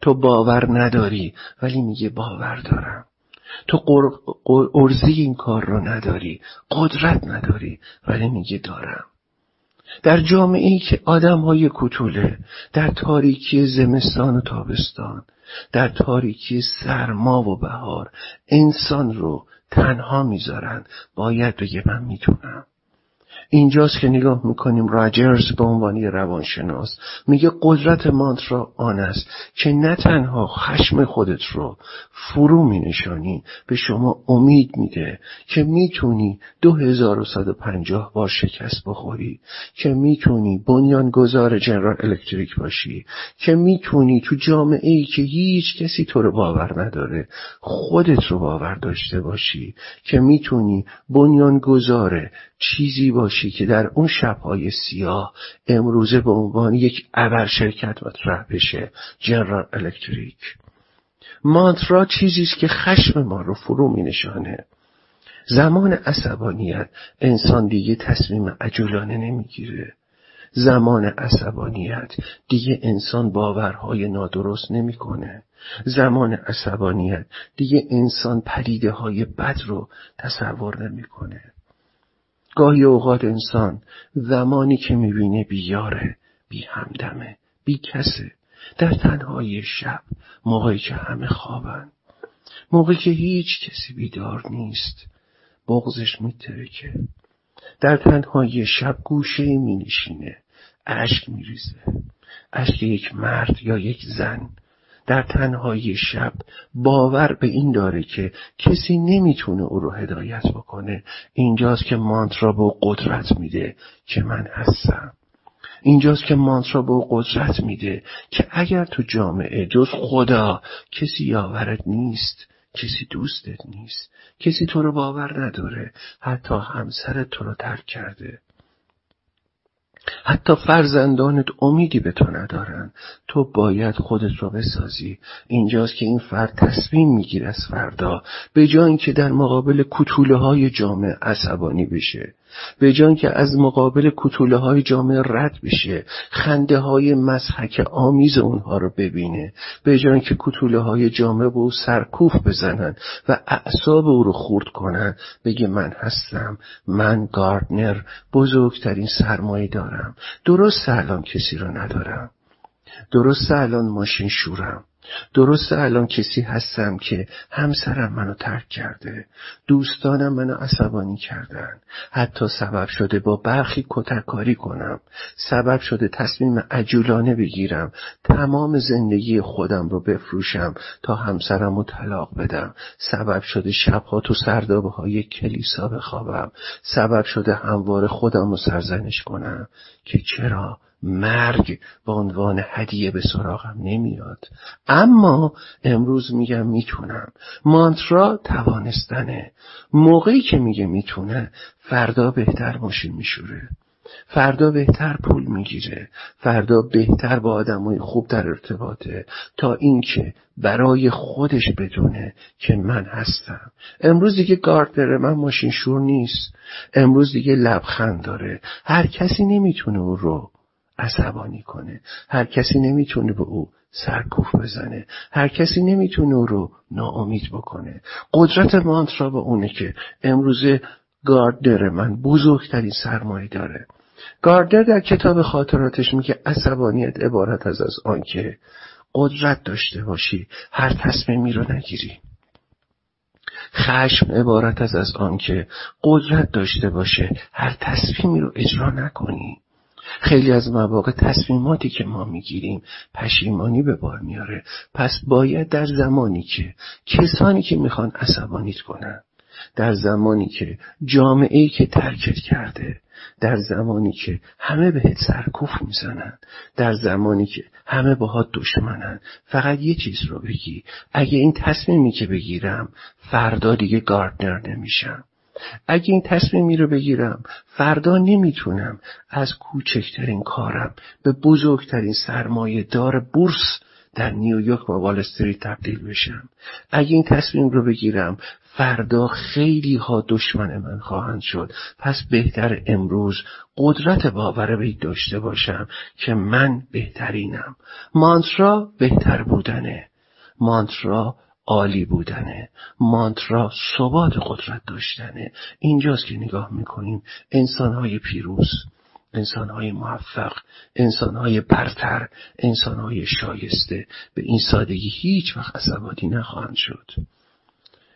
تو باور نداری ولی میگه باور دارم. تو ارزی این کار رو نداری قدرت نداری ولی میگه دارم. در جامعه ای که آدم های کتوله در تاریکی زمستان و تابستان در تاریکی سرما و بهار انسان رو تنها می‌ذارن. باید بگه من می‌تونم. اینجاست که نگاه می‌کنیم راجرز به عنوان روانشناس. میگه قدرت مانترا آن است که نه تنها خشم خودت رو فرو مینشانی به شما امید میده که می‌تونی دو هزار و پنجاه بار شکست بخوری که می‌تونی بنیانگذار جنرال الکتریک باشی که می‌تونی تو جامعه ای که هیچ کسی تو رو باور نداره خودت رو باور داشته باشی که می‌تونی بنیانگذار چیزی باشی که در اون شبهای سیاه امروزه به عنوان یک ابر شرکت مطرح بشه جنرال الکتریک. مانترا چیزی است که خشم ما رو فرو می نشانه زمان عصبانیت انسان دیگه تصمیم عجولانه نمی‌گیره. زمان عصبانیت دیگه انسان باورهای نادرست نمی‌کنه. زمان عصبانیت دیگه انسان پدیده های بد رو تصور نمی‌کنه. گاهی اوقات انسان زمانی که می‌بینه بیاره بی همدمه بی کسه. در تنهایی شب موقعی که همه خوابن. موقعی که هیچ کسی بیدار نیست. بغزش میترکه. در تنهایی شب گوشه می نشینه اشک می ریزه اشک یک مرد یا یک زن در تنهایی شب باور به این داره که کسی نمی‌تونه او رو هدایت بکنه. اینجاست که مانترا به قدرت میده که من هستم. اینجاست که مانترا به قدرت میده که اگر تو جامعه جز خدا کسی یاورت نیست کسی دوستت نیست کسی تو رو باور نداره حتی همسرت تو رو ترک کرده. حتی فرزندانت امیدی به تو ندارن. تو باید خودت رو بسازی. اینجاست که این فرد تصمیم می‌گیره از فردا به جای اینکه در مقابل کتوله های جامعه عصبانی بشه. به جای که از مقابل کتوله های جامعه رد بشه خنده های مزحک آمیز اونها رو ببینه. به جای که کتوله های جامعه به او سرکوف بزنن و اعصاب او رو خورد کنن. بگه من هستم من گاردنر بزرگترین سرمایه دارم. درست الان کسی رو ندارم. درست الان ماشین شورم. درسته الان کسی هستم که همسرم منو ترک کرده دوستانم منو عصبانی کردن. حتی سبب شده با برخی کترکاری کنم. سبب شده تصمیم عجولانه بگیرم. تمام زندگی خودم رو بفروشم تا همسرم رو طلاق بدم. سبب شده شبها تو سردابه های کلیسا بخوابم. سبب شده هموار خودم رو سرزنش کنم. که چرا؟ مرگ به عنوان هدیه به سراغم نمیاد. اما امروز میگم می‌تونم. مانترا توانستنه. موقعی که میگه می‌تونه فردا بهتر ماشین میشوره. فردا بهتر پول می‌گیره. فردا بهتر با آدمای خوب در ارتباطه. تا اینکه برای خودش بدونه که من هستم. امروز دیگه گاردنر من ماشین شور نیست. امروز دیگه لبخند داره. هر کسی نمی‌تونه او رو عصبانی کنه. هر کسی نمی‌تونه به او سرکوف بزنه. هر کسی نمی‌تونه او رو ناامید بکنه. قدرت مانترا به اونه که امروزه گاردنر من بزرگترین سرمایه داره. گاردنر در کتاب خاطراتش میگه عصبانیت عبارت از از آنکه قدرت داشته باشی هر تصمیمی رو نگیری. خشم عبارت از از آنکه قدرت داشته باشه هر تصمیمی رو اجرا نکنی. خیلی از مواقع تصمیماتی که ما می‌گیریم پشیمانی به بار میاره پس باید در زمانی که کسانی که می‌خوان عصبانیت کنن در زمانی که جامعه ای که ترکت کرده در زمانی که همه بهت سرکوف می‌زنن در زمانی که همه باهات دشمنن فقط یه چیز رو بگی. اگه این تصمیمی که بگیرم فردا دیگه گاردنر نمیشم. اگه این تصمیمی رو بگیرم فردا نمی‌تونم از کوچکترین کارم به بزرگترین سرمایه دار بورس در نیویورک و وال استریت تبدیل بشم. اگه این تصمیم رو بگیرم فردا خیلی ها دشمن من خواهند شد. پس بهتر امروز قدرت باور به داشته باشم که من بهترینم. مانترا بهتر بودنه. مانترا عالی بودنه. مانترا ثبات قدرت داشتنه. اینجاست که نگاه می‌کنیم. انسانهای پیروز انسانهای موفق انسانهای برتر انسانهای شایسته. به این سادگی هیچ وقت عصبانی نخواهند شد.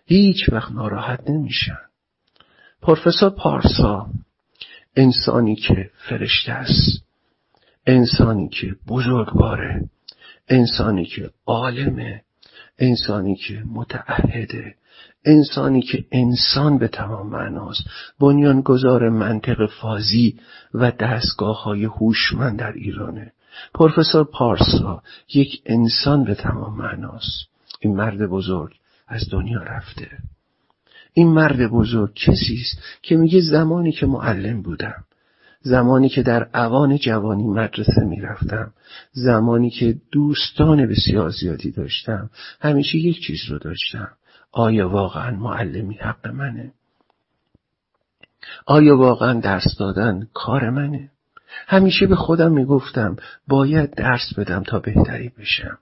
هیچ وقت ناراحت نمیشن. پروفسور پارسا انسانی که فرشته است انسانی که بزرگواره انسانی که عالمه. انسانی که متعهده انسانی که انسان به تمام معناست بنیانگذار منطق فازی و دستگاه های هوشمند در ایرانه. پروفسور پارسا یک انسان به تمام معناست. این مرد بزرگ از دنیا رفته. این مرد بزرگ کسی است که میگه زمانی که معلم بودم زمانی که در اوان جوانی مدرسه می‌رفتم زمانی که دوستان بسیار زیادی داشتم همیشه یک چیز رو داشتم. آیا واقعا معلمی حق منه؟ آیا واقعا درس دادن کار منه؟ همیشه به خودم می‌گفتم باید درس بدم تا بهتری بشم.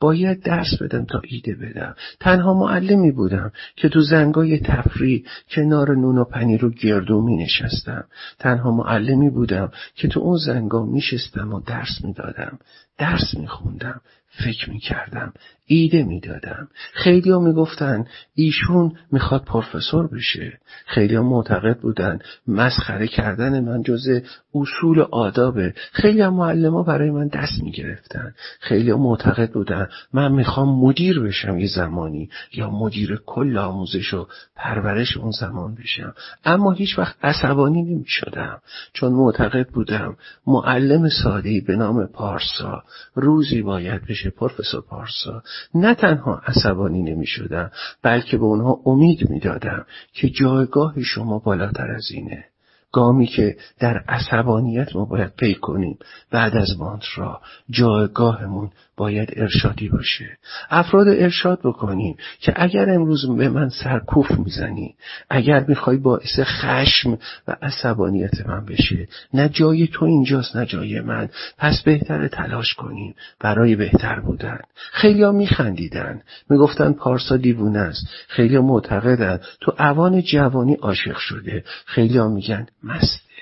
باید درس بدم تا ایده بدم. تنها معلمی بودم که تو زنگای تفریح کنار نون و پنیر رو گردو می نشستم تنها معلمی بودم که تو اون زنگا می شستم و درس می دادم درس می خوندم فکر می کردم ایده می‌دادم. خیلی ها می‌گفتن ایشون می‌خواد پروفسور بشه. خیلی ها معتقد بودن مسخره کردن من جز اصول آدابه. خیلی ها معلم ها برای من دست می‌گرفتن. خیلی معتقد بودن من می‌خوام مدیر بشم یه زمانی یا مدیر کل آموزش و پرورش اون زمان بشم. اما هیچ وقت عصبانی نمی‌شدم. چون معتقد بودم معلم سادهی به نام پارسا. روزی باید بشه پروفسور پارسا. نه تنها عصبانی نمی شدم بلکه به اونها امید می دادم که جایگاه شما بالاتر از اینه. گامی که در عصبانیت ما باید پی کنیم بعد از مانترا جایگاهمون باید ارشادی باشه. افراد ارشاد بکنیم که اگر امروز به من سرکوف می‌زنی اگر می‌خوای باعث خشم و عصبانیت من بشه نه جای تو اینجاست نه جای من. پس بهتر تلاش کنیم برای بهتر بودن. خیلی ها میخندیدن. می‌گفتن پارسا دیوونه است. خیلی ها معتقدن. تو اوان جوانی عاشق شده. خیلی ها میگن مسته.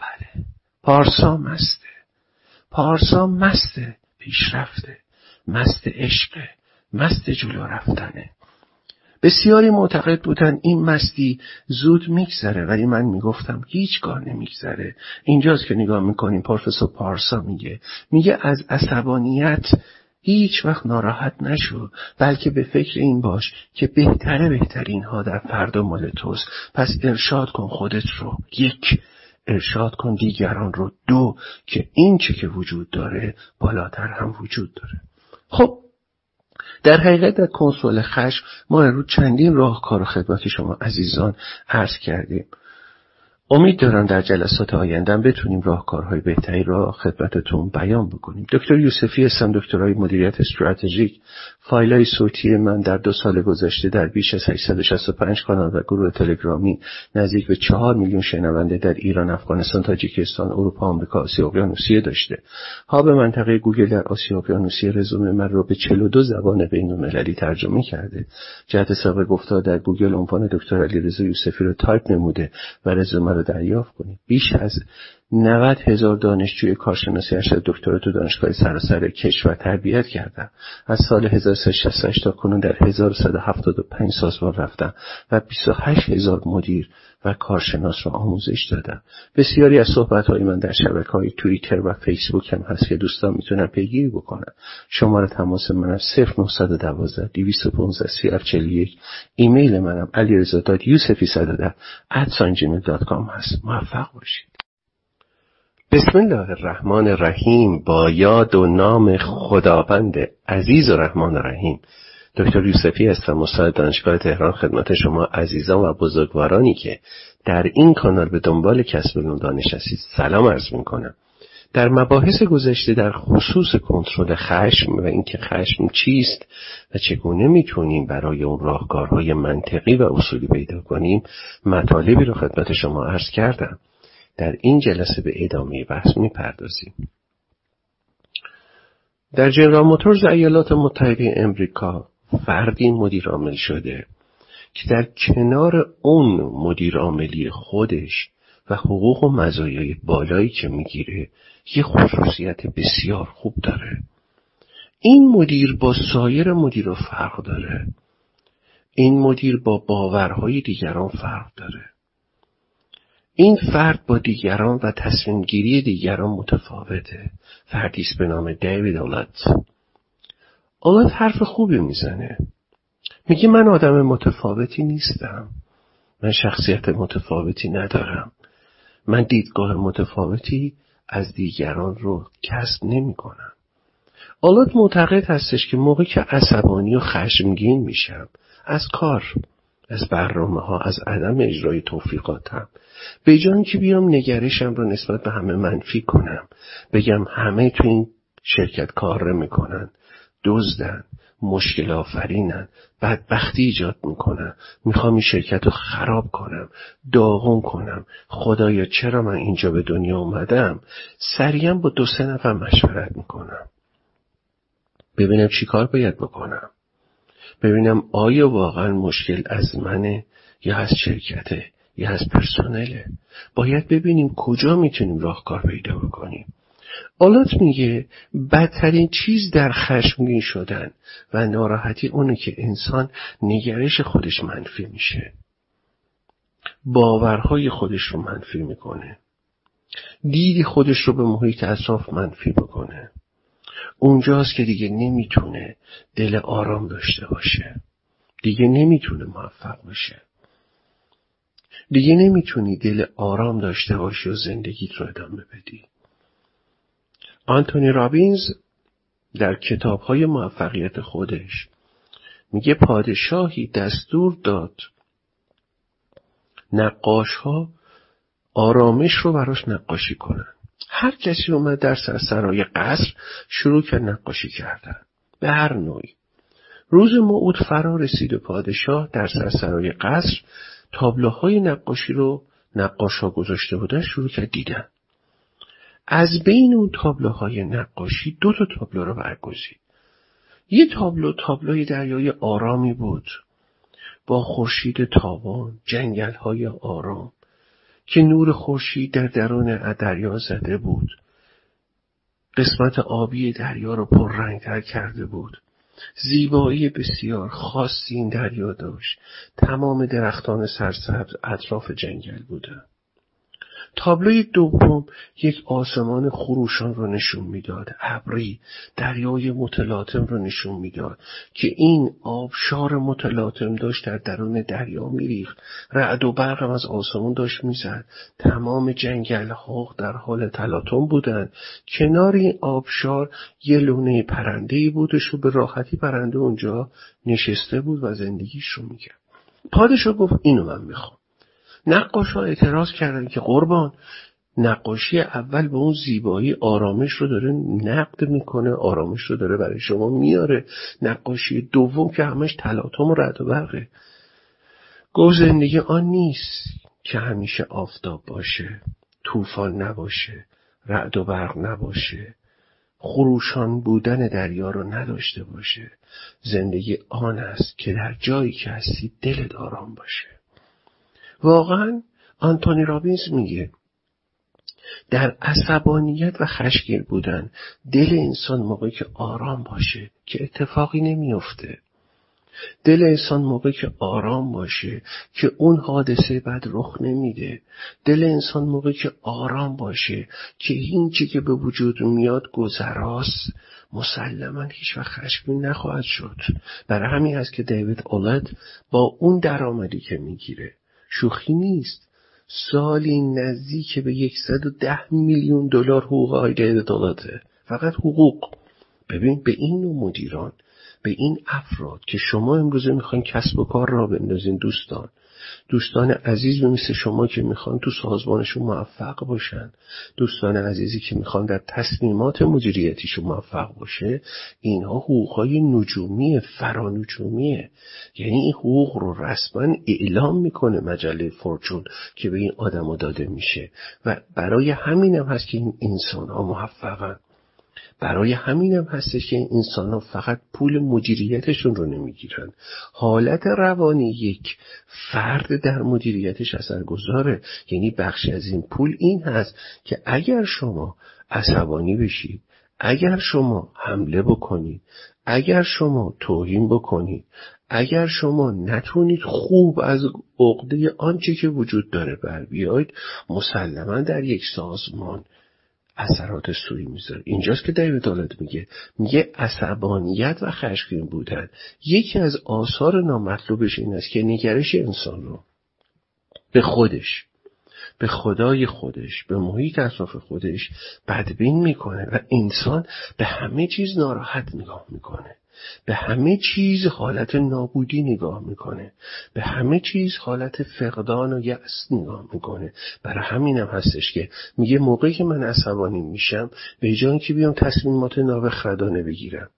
بله. پارسا مسته. پارسا مسته. پیشرفته مست عشقه مست جلو رفتنه. بسیاری معتقد بودن این مستی زود میگذره ولی من می‌گفتم هیچگاه نمیگذره. اینجاست که نگاه می‌کنیم پروفسور پارسا میگه. میگه از عصبانیت هیچ وقت ناراحت نشو بلکه به فکر این باش که بهتره بهترین ها در فردا مال توست. پس ارشاد کن خودت رو. یک ارشاد کن دیگران رو دو که این چه که وجود داره بالاتر هم وجود داره. خب در حقیقت در کنسول خشم ما امروز چندین راهکار و خدمت شما عزیزان عرض کردیم. امید دارم در جلسات آیندهم بتونیم راهکارهای بهتری را خدمتتون بیان بکنیم. دکتر یوسفی هستم دکترای مدیریت استراتژیک فایلای صوتی من در دو سال گذشته در بیش از 865 کانال و گروه تلگرامی نزدیک به 4 میلیون شنونده در ایران، افغانستان، تاجیکستان، اروپا، آمریکا، آسیا اقیانوسیه داشته. hub منطقه گوگل در آسیا اقیانوسیه رزومه من را به 42 زبان بین المللی ترجمه کرده. جهت صدق گفتار در گوگل عنوان دکتر علیرضا یوسفی رو تایپ نموده و رزومه رو دریافت کنید. بیش از 90 هزار دانشجوی کارشناسی ارشد دکترا تو دانشگاه سراسر کشور تربیت کردم از سال 1368 تا کنون در 1175 سازمان رفتم و 28 هزار مدیر و کارشناس را آموزش دادم بسیاری از صحبت های من در شبکه های توییتر و فیسبوک هم هست که دوستان می‌تونن پیگیری بکنن. شماره تماس من از 0912 215 3041 ایمیل منم علیرضا.یوسفی 110 هست. موفق باشید. بسم الله الرحمن الرحیم. با یاد و نام خداوند عزیز و رحمان رحیم. دکتر یوسفی هستم استاد دانشگاه تهران. خدمت شما عزیزان و بزرگوارانی که در این کانال به دنبال کسب علم دانش هستید. سلام عرض می‌کنم. در مباحث گذشته در خصوص کنترل خشم و اینکه خشم چیست و چگونه می‌تونیم برای اون راهکارهای منطقی و اصولی پیدا کنیم مطالبی رو خدمت شما عرض کردم. در این جلسه به ادامه بحث می‌پردازیم. در جنرال موتورز ایالات متحده امریکا فردی مدیر عامل شده که در کنار اون مدیر عاملی خودش و حقوق و مزایای بالایی که می‌گیره یه خصوصیت بسیار خوب داره. این مدیر با سایر مدیر فرق داره. این مدیر با باورهای دیگران فرق داره. این فرد با دیگران و تصمیم گیری دیگران متفاوته. فردی است به نام دیوید اولت اولت حرف خوبی می‌زنه. میگه من آدم متفاوتی نیستم. من شخصیت متفاوتی ندارم. من دیدگاه متفاوتی از دیگران رو کسب نمی کنم آلات معتقد هستش که موقعی که عصبانی و خشمگین میشم از کار از برنامه ها از عدم اجرای توفیقاتم. به جان که بیام نگرشم رو نسبت به همه منفی کنم. بگم همه تو این شرکت کار می‌کنن دزدن مشکل آفرینن بدبختی ایجاد می‌کنن. می‌خوام این شرکت رو خراب کنم داغون کنم. خدایا چرا من اینجا به دنیا اومدم؟ سریعا با دو سه نفر مشورت می‌کنم. ببینم چی کار باید بکنم. ببینم آیا واقعا مشکل از منه یا از شرکته یا از پرسنله. باید ببینیم کجا می‌تونیم راهکار پیدا بکنیم. آلات میگه بدترین چیز در خشمگین شدن و ناراحتی اونه که انسان نگرش خودش منفی میشه. باورهای خودش رو منفی می‌کنه. دیدی خودش رو به محیط اطراف منفی بکنه. اونجاست که دیگه نمی‌تونه دل آرام داشته باشه. دیگه نمی‌تونه موفق بشه. دیگه نمی‌تونی دل آرام داشته باشی و زندگیت رو ادامه بدی. آنتونی رابینز در کتابهای موفقیت خودش میگه پادشاهی دستور داد نقاش ها آرامش رو براش نقاشی کنن. هر کسی اومد در سرسرای قصر شروع کرد نقاشی کردن. به هر نوعی. روز موعود فرا رسید و پادشاه در سرسرای قصر تابلوهای نقاشی رو نقاش ها گذاشته بودن شروع کرد دیدن. از بین اون تابلوهای نقاشی دو تا تابلو رو برگزید. یه تابلو تابلوی دریای آرامی بود. با خورشید تابان جنگل های آرام. که نور خورشید در درون دریا زده بود. قسمت آبی دریا رو پررنگتر کرده بود. زیبایی بسیار خاصی این دریا داشت. تمام درختان سرسبز اطراف جنگل بودند تابلوی دوم یک آسمان خروشان رو نشون می‌داد. ابری دریای متلاطم رو نشون می‌داد که این آبشار متلاطم داشت در درون دریا میریخت. رعد و برق از آسمان داشت می‌زد. تمام جنگل ها در حال تلاطم بودند. کنار این آبشار یه لونه پرنده بودش و به راحتی پرنده اونجا نشسته بود و زندگیش رو می‌کرد. پادشاه گفت اینو من می‌خوام. نقاش ها اعتراض کردن که قربان نقاشی اول به اون زیبایی آرامش رو داره نقد می‌کنه آرامش رو داره برای شما میاره. نقاشی دوم که همش تلاطم و رد و برقه. گفت زندگی آن نیست که همیشه آفتاب باشه طوفان نباشه رعد و برق نباشه خروشان بودن دریا رو نداشته باشه. زندگی آن است که در جایی که هستی دلت آرام باشه. واقعا آنتونی رابینز میگه در عصبانیت و خشگیر بودن دل انسان موقعی که آرام باشه که اتفاقی نمیافته. دل انسان موقعی که آرام باشه که اون حادثه بعد رخ نمیده. دل انسان موقعی که آرام باشه که این چی که به وجود میاد گذراست. مسلما هیچ وقت خشمگین نخواهد شد. برای همین هست که دیوید اولد با اون درآمدی که می‌گیره. شوخی نیست. سالی نزدیک به یکصد و ده میلیون دلار حقوق آیده دولته فقط حقوق. ببین به این نوع مدیران به این افراد که شما امروزه می‌خواین کسب و کار را بندازین دوستان دوستان عزیز مثل شما که می‌خوان تو سازمانشون موفق باشن دوستان عزیزی که می‌خوان در تصمیمات مدیریتیشون موفق باشه اینها حقوقهای نجومی فرانجومیه. یعنی این حقوق رو رسما اعلام می‌کنه مجله فورچون که به این آدم داده میشه. و برای همینم هست که این انسان ها موفقن. برای همینم هستش که انسان ها فقط پول مدیریتشون رو نمی‌گیرن. حالت روانی یک فرد در مدیریتش اثرگذاره. یعنی بخشی از این پول این هست که اگر شما عصبانی بشید اگر شما حمله بکنید اگر شما توهین بکنید اگر شما نتونید خوب از عقده آنچه که وجود داره بر بیاید مسلما در یک سازمان اثرات سوی می‌ذاره. اینجاست که دیوید دولت میگه. میگه عصبانیت و خشمگین بودن. یکی از آثار نامطلوبش این است که نگرش انسان رو به خودش به خدای خودش به محیط اطراف خودش بدبین می‌کنه و انسان به همه چیز ناراحت نگاه می‌کنه. به همه چیز حالت نابودی نگاه می‌کنه. به همه چیز حالت فقدان و یأس نگاه می‌کنه. برای همینم هستش که میگه موقعی که من عصبانی میشم به جای که بیام تصمیمات نابخردانه بگیرم.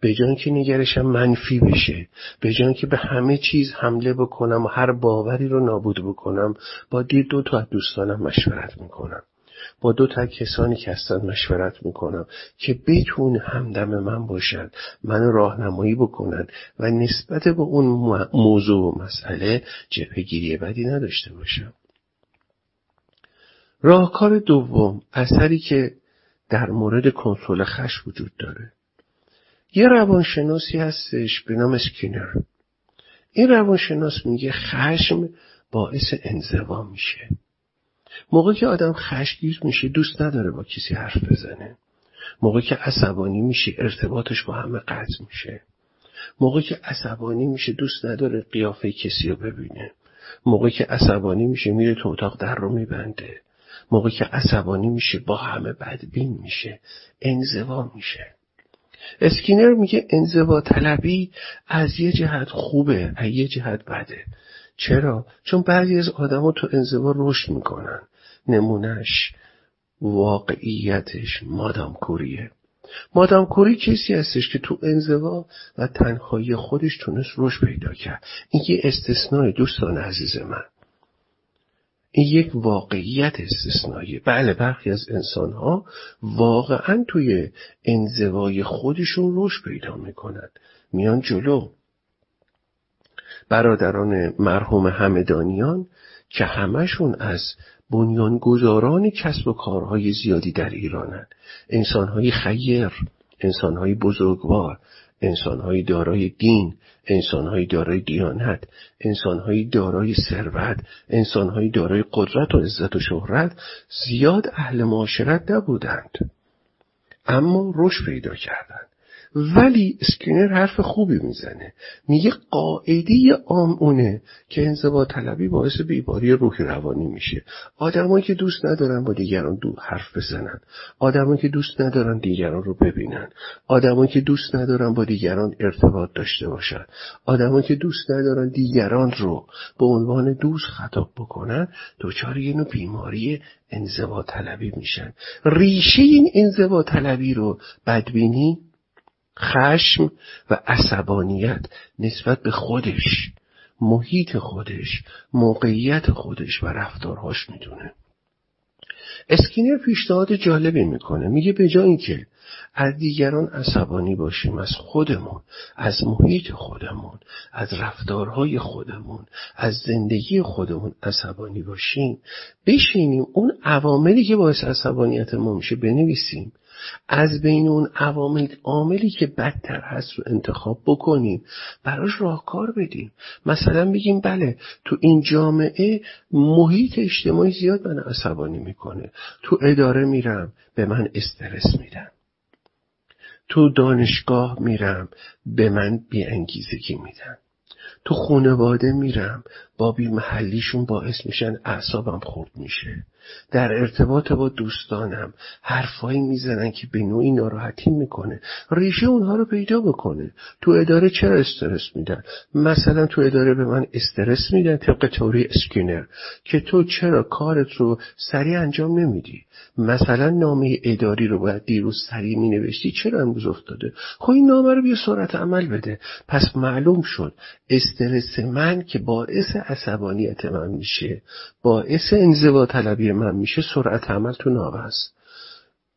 به جای که نگرشم منفی بشه. به جای که به همه چیز حمله بکنم و هر باوری رو نابود بکنم با دیر دو تا از دوستانم مشورت می‌کنم. با دو تا کسانی که هستن مشورت می‌کنم که بتون همدم من باشن من راهنمایی بکنن و نسبت به اون موضوع و مسئله جبهگیری بدی نداشته باشم. راهکار دوم اثری که در مورد کنترل خش وجود داره. یه روانشناسی هستش به نام اسکینر این روانشناس میگه خشم باعث انزوا میشه. موقعی که آدم خشگیر میشه دوست نداره با کسی حرف بزنه. موقعی که عصبانی میشه ارتباطش با همه قطع میشه. موقعی که عصبانی میشه دوست نداره قیافه کسی رو ببینه. موقعی که عصبانی میشه میره تو اتاق در رو میبنده. موقعی که عصبانی میشه با همه بدبین میشه. انزوا میشه. اسکینر میگه انزوا طلبی از یه جهت خوبه از یه جهت بده. چرا؟ چون بعضی از آدما تو انزوا رشد می‌کنن. نمونهش واقعیتش مادام کوریه مادام کوری کسی هستش که تو انزوا و تنهایی خودش تونست رشد پیدا کرد. این یه استثنای دوستان عزیز من. این یک واقعیت استثنایی بله برخی از انسان ها واقعا توی انزوای خودشون رشد پیدا می‌کنند. میان جلو. برادران مرحوم همدانیان که همشون از بنیانگذاران کسب و کارهای زیادی در ایرانند. انسانهای خیر انسانهای بزرگوار انسانهای دارای دین انسانهای دارای دیانت انسانهای دارای ثروت انسانهای دارای قدرت و عزت و شهرت زیاد اهل معاشرت نبودند. اما رشد پیدا کردند. ولی اسکینر حرف خوبی می‌زنه. میگه قاعده عام اونه که انزوا طلبی باعث بیماری روحی روانی میشه. آدمایی که دوست ندارن با دیگران دو حرف بزنن. آدمایی که دوست ندارن دیگران رو ببینن. آدمایی که دوست ندارن با دیگران ارتباط داشته باشن. آدمایی که دوست ندارن دیگران رو به عنوان دوست خطاب بکنن دچار یه نوع بیماری انزوا طلبی میشن. ریشه این انزوا طلبی رو بدبینی خشم و عصبانیت نسبت به خودش محیط خودش موقعیت خودش و رفتارهاش می‌دونه. اسکینر پیشنهاد جالبی می‌کنه. میگه به جای اینکه از دیگران عصبانی باشیم از خودمون از محیط خودمون از رفتارهای خودمون از زندگی خودمون عصبانی باشیم بشینیم اون عواملی که باعث عصبانیت ما میشه بنویسیم. از بین اون عوامل عاملی که بدتر هست رو انتخاب بکنیم براش راهکار بدیم. مثلا بگیم بله تو این جامعه محیط اجتماعی زیاد من عصبانی می‌کنه. تو اداره میرم به من استرس میدن. تو دانشگاه میرم به من بیانگیزگی میدن. تو خانواده میرم با محلیشون باعث میشن اعصابم خورد میشه. در ارتباط با دوستانم حرفایی می‌زنن که به نوعی ناراحتی می‌کنه. ریشه اونها رو پیدا بکنه. تو اداره چرا استرس میدن؟ مثلا تو اداره به من استرس میدن طبق توری اسکینر که تو چرا کارت رو سریع انجام نمیدی؟ مثلا نامه اداری رو باید دیروز سریع می نوشتی چرا امروز افتاده؟ خب این نامه رو بیا سرعت عمل بده. پس معلوم شد استرس من که باعث عصبانیت من میشه. باعث انزوا طلبی من میشه سرعت عمل تو نامه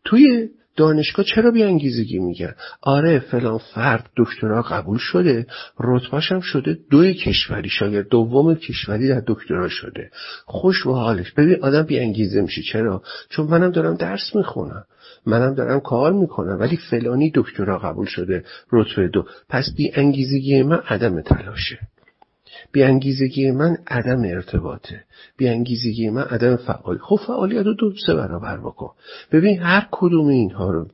توی دانشگاه چرا بیانگیزگی میگن آره فلان فرد دکترا قبول شده. رتبهش هم شده دوی کشوری شاید دوم کشوری در دکترا شده. خوش و حالش. ببین آدم بیانگیزه میشه. چرا؟ چون منم دارم درس می‌خونم. منم دارم کار می‌کنم. ولی فلانی دکترا قبول شده. رتبه دو. پس بیانگیزگی من عدم تلاشه بیانگیزگی من عدم ارتباطه. بیانگیزگی من عدم فعال خب فعالیت رو دو سه برابر بکن. ببین هر کدوم اینها رو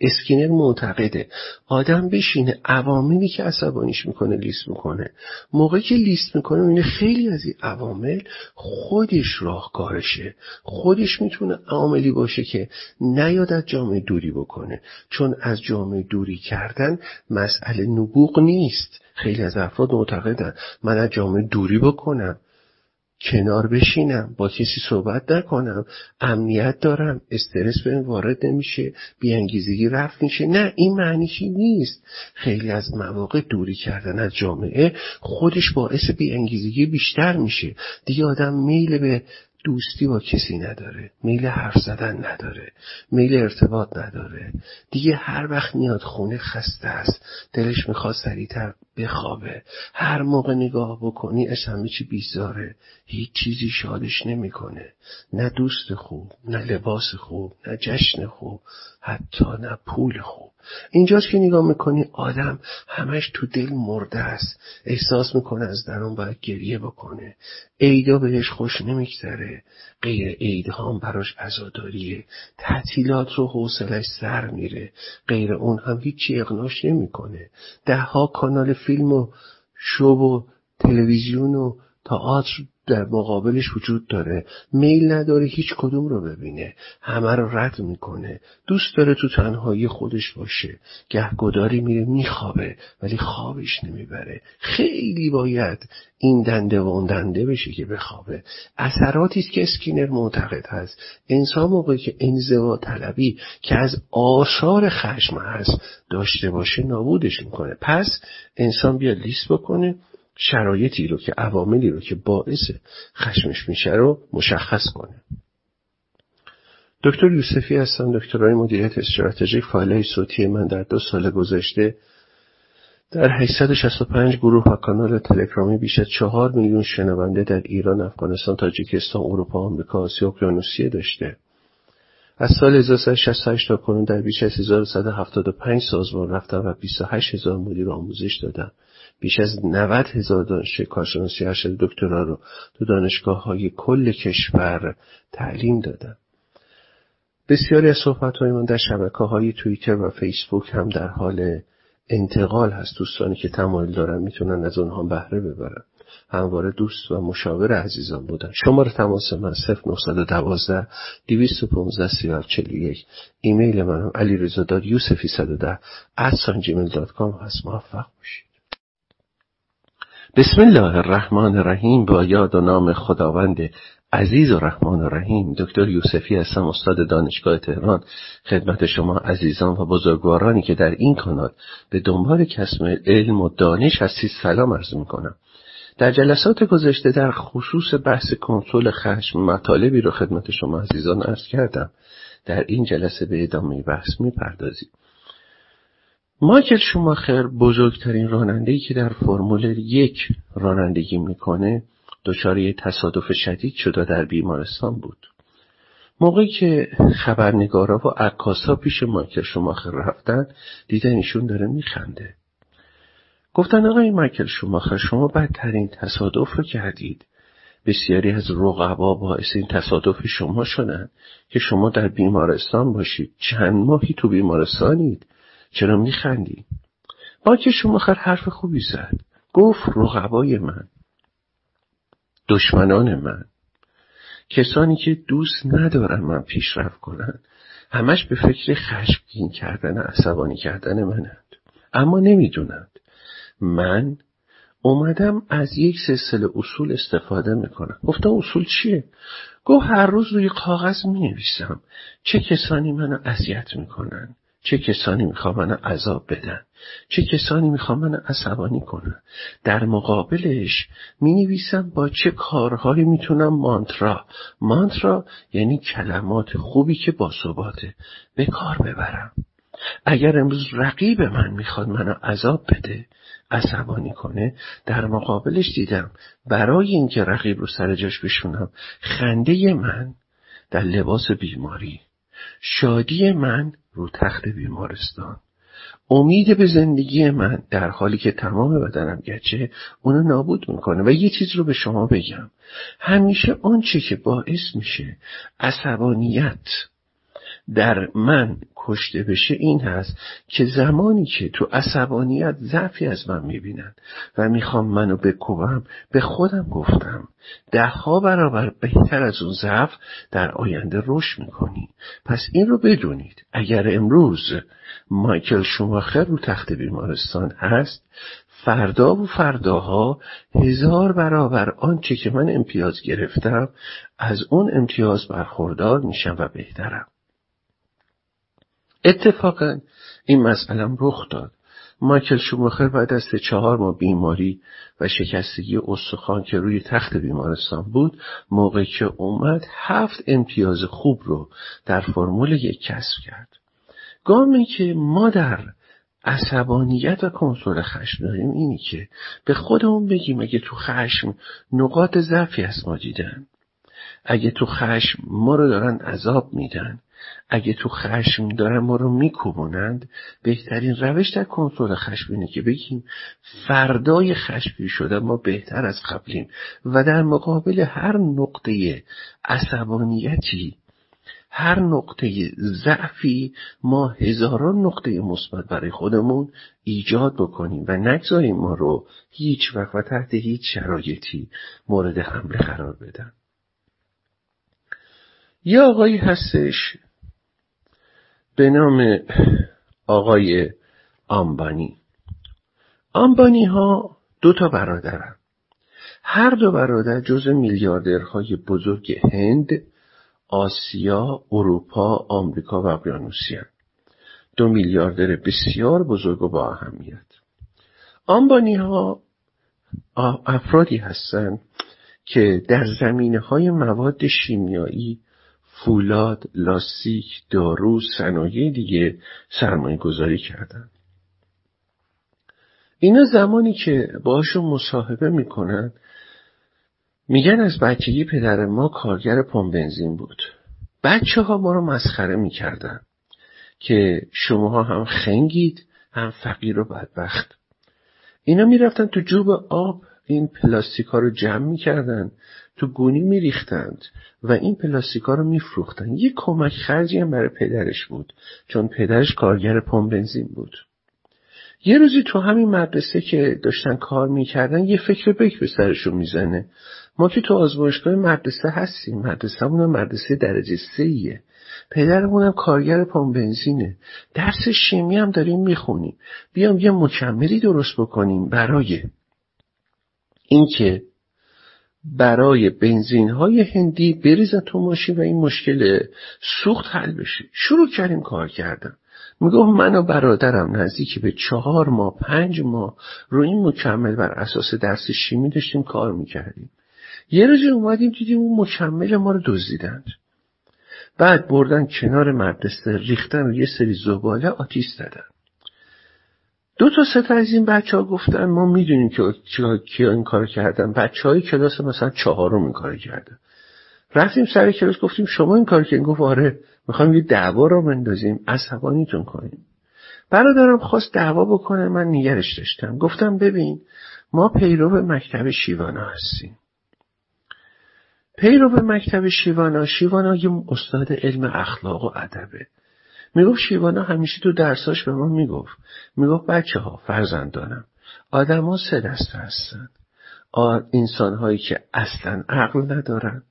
اسکینر معتقده. آدم بشینه عواملی که عصبانیش می‌کنه لیست می‌کنه. موقعی که لیست می‌کنه اینه خیلی از این عوامل خودش راهکارشه. خودش می‌تونه عاملی باشه که نیاد از جامعه دوری بکنه. چون از جامعه دوری کردن مسئله نبوغ نیست. خیلی از افراد معتقدن. من از جامعه دوری بکنم. کنار بشینم با کسی صحبت نکنم امنیت دارم استرس به وارد نمیشه بیانگیزگی رفت میشه. نه این معنیشی نیست؟ خیلی از مواقع دوری کردن از جامعه خودش باعث بیانگیزگی بیشتر میشه. دیگه آدم میل به دوستی با کسی نداره میل حرف زدن نداره میل ارتباط نداره. دیگه هر وقت میاد خونه خسته است دلش می‌خواد سریعتر بخوابه. هر موقع نگاه بکنی از همه چی بیزاره. هیچ چیزی شادش نمی‌کنه. نه دوست خوب نه لباس خوب نه جشن خوب حتی نه پول خوب. اینجاست که نگاه می‌کنی آدم همش تو دل مرده است. احساس می‌کنه از درون باید گریه بکنه. عیدا بهش خوش نمیگذره. غیر عیدها هم براش عزاداریه. تعطیلات رو حوصلش سر میره. غیر اون هم هیچی اقناش نمی‌کنه. دهها کانال فیلم و شو و تلویزیون و تئاتر در مقابلش وجود داره. میل نداره هیچ کدوم رو ببینه. همه رو رد می‌کنه. دوست داره تو تنهایی خودش باشه. گهگداری میره میخوابه ولی خوابش نمی‌بره. خیلی باید این دنده و اون دنده بشه که بخوابه. اثراتی است که اسکینر معتقد هست. انسان موقعی که انزوا طلبی که از آثار خشم هست داشته باشه نابودش می‌کنه. پس انسان بیاد لیست بکنه. شرایطی رو که عواملی رو که باعث خشمش میشه رو مشخص کنه دکتر یوسفی هستم دکترای مدیریت استراتژیک فایل صوتی من در دو سال گذشته در 865 گروه و کانال تلگرامی بیش از چهار میلیون شنونده در ایران، افغانستان، تاجیکستان، اروپا، آمریکا، آسیا، اقیانوسیه داشته. از سال 1368 تا کنون در بیش از 1175 سازمان رفتم و 28 هزار مدیر آموزش دادم. بیش از 90 هزار دانشجوی کارشناسی ارشد دکترا رو تو دانشگاه های کل کشور تعلیم دادم بسیاری از صحبت های من در شبکه های توییتر و فیسبوک هم در حال انتقال هست. دوستانی که تمایل دارن می‌تونن از اونها بهره ببرن. همواره دوست و مشاور عزیزان بودن. شماره تماس من 0912 215 3741 ایمیل من علی رزا یوسفی 110 at هست. موفق باشید. بسم الله الرحمن الرحیم. با یاد و نام خداوند عزیز و رحمان و رحیم دکتر یوسفی هستم استاد دانشگاه تهران. خدمت شما عزیزان و بزرگوارانی که در این کانال به دنبال کسب علم و دانش هستید سلام عرض می‌کنم. در جلسات گذشته در خصوص بحث کنترل خشم مطالبی رو خدمت شما عزیزان عرض کردم. در این جلسه به ادامه بحث می‌پردازیم. مایکل شوماخر بزرگترین رانندهی که در فرمول یک رانندگی می‌کنه دچار تصادف شدید شده در بیمارستان بود. موقعی که خبرنگارا و عکاسا پیش مایکل شوماخر رفتن دیدن ایشون داره میخنده. گفتن آقای مایکل شوماخر شما بدترین تصادف رو کردید. بسیاری از رقبا باعث این تصادف شما شدن که شما در بیمارستان باشید. چند ماهی تو بیمارستانید؟ چرا میخندی؟ که شما خر حرف خوبی زد. گفت رقبای من دشمنان من کسانی که دوست ندارن من پیشرفت کنن. همش به فکر خشمگین کردن عصبانی کردن منند. اما نمی‌دونند. من اومدم از یک سلسله اصول استفاده می‌کنم. گفتم اصول چیه؟ گفت هر روز روی کاغذ می نویسم چه کسانی منو اذیت می‌کنن؟ چه کسانی می‌خوان من عذاب بدن؟ چه کسانی می‌خوان من عصبانی کنن؟ در مقابلش می نویسم با چه کارهایی می‌تونم مانترا؟ مانترا یعنی کلمات خوبی که با ثباته به کار ببرم. اگر امروز رقیب من می‌خواد منو عذاب بده عصبانی کنه در مقابلش دیدم برای اینکه رقیب رو سر جاش بشونم خنده من در لباس بیماری شادی من رو تخت بیمارستان. امید به زندگی من در حالی که تمام بدنم گچه اونو نابود می‌کنه و یه چیز رو به شما بگم. همیشه آنچه که باعث میشه عصبانیت در من کشته بشه این هست که زمانی که تو عصبانیت ضعفی از من می‌بینن و می‌خوام منو بکوبم به خودم گفتم دهها برابر بهتر از اون ضعف در آینده رشد می‌کنی. پس این رو بدونید. اگر امروز مایکل شوماخر رو تخت بیمارستان هست فردا و فرداها هزار برابر آنچه که من امتیاز گرفتم از اون امتیاز برخوردار میشم و بهترم. اتفاقا این مسئلم رخ داد. مایکل شوماخر بعد از چهار ماه بیماری و شکستگی استخوان که روی تخت بیمارستان بود موقعی که اومد هفت امتیاز خوب رو در فرمول یک کسب کرد. گامی که ما در عصبانیت و کنترل خشم داریم اینی که به خودمون بگیم اگه تو خشم نقاط ضعفی از ما دیدن. اگه تو خشم ما رو دارن عذاب میدن. اگه تو خشم دارن ما رو میکوبونند بهترین روش در کنترل خشم اینه که بگیم فردای خشمی شده ما بهتر از قبلیم و در مقابل هر نقطه عصبانیتی هر نقطه ضعفی ما هزاران نقطه مثبت برای خودمون ایجاد بکنیم و نگذاریم ما رو هیچ وقت و تحت هیچ شرایطی مورد حمله قرار بدن. یه آقایی هستش به نام آقای آمبانی. آمبانی ها دو تا برادرن هر دو برادر جز میلیاردرهای بزرگ هند آسیا، اروپا، آمریکا و اقیانوسیان دو میلیاردر بسیار بزرگ و با اهمیت. آنبانی ها افرادی هستند که در زمینه های مواد شیمیایی فولاد، لاستیک، دارو، صنایع دیگه سرمایه گذاری کردن. اینا زمانی که باشون مصاحبه می‌کنن میگن از بچگی پدر ما کارگر پمپ بنزین بود. بچه ها ما رو مسخره می‌کردن که شماها هم خنگید هم فقیر و بدبخت. اینا می‌رفتن تو جوب آب این پلاستیک ها رو جمع می‌کردن. تو گونی میریختند و این پلاستیک ها رو میفروختن. یه کمک خرجی هم برای پدرش بود چون پدرش کارگر پمپ بنزین بود. یه روزی تو همین مدرسه که داشتن کار می‌کردن یه فکر بک به سرشون می‌زنه. ما که تو آزمایشگاه مدرسه هستیم مدرسه هم مدرسه درجه سیه پدرمونم کارگر پام بنزینه. درس شیمی هم داریم می‌خونیم. بیام یه مکملی درست بکنیم برای اینکه برای بنزین های هندی بریزن تو ماشین و این مشکل سوخت حل بشه. شروع کردیم کار کردم می‌گفت من و برادرم نزدیکی به چهار ماه پنج ماه رو این مکمل بر اساس درس شیمی داشتیم کار می‌کردیم. یه روزی اومدیم دیدیم اون مکمل ما رو دزدیدند بعد بردن کنار مدرسه ریختن و یه سری زباله آتیش زدن. دو تا سه از این بچه ها گفتن ما می‌دونیم که کیا این کار کردن. بچه های کلاس مثلا چهارم این کار کردن. رفتیم سر کلاس گفتیم شما این کار کردین؟ گفت آره می‌خوایم یه دعوا رو بندازیم عصبانیتون کنیم. برادرم خواست دعوا بکنه من نگرش داشتم. گفتم ببین ما پیرو مکتب شیوانا هستیم. پیرو مکتب شیوانا شیوانا یه استاد علم اخلاق و ادبه. می‌گفت شیوانا همیشه تو درساش به ما می‌گفت. می‌گفت بچه ها فرزندانم آدم ها سه دسته هستن. انسان هایی که اصلا عقل ندارن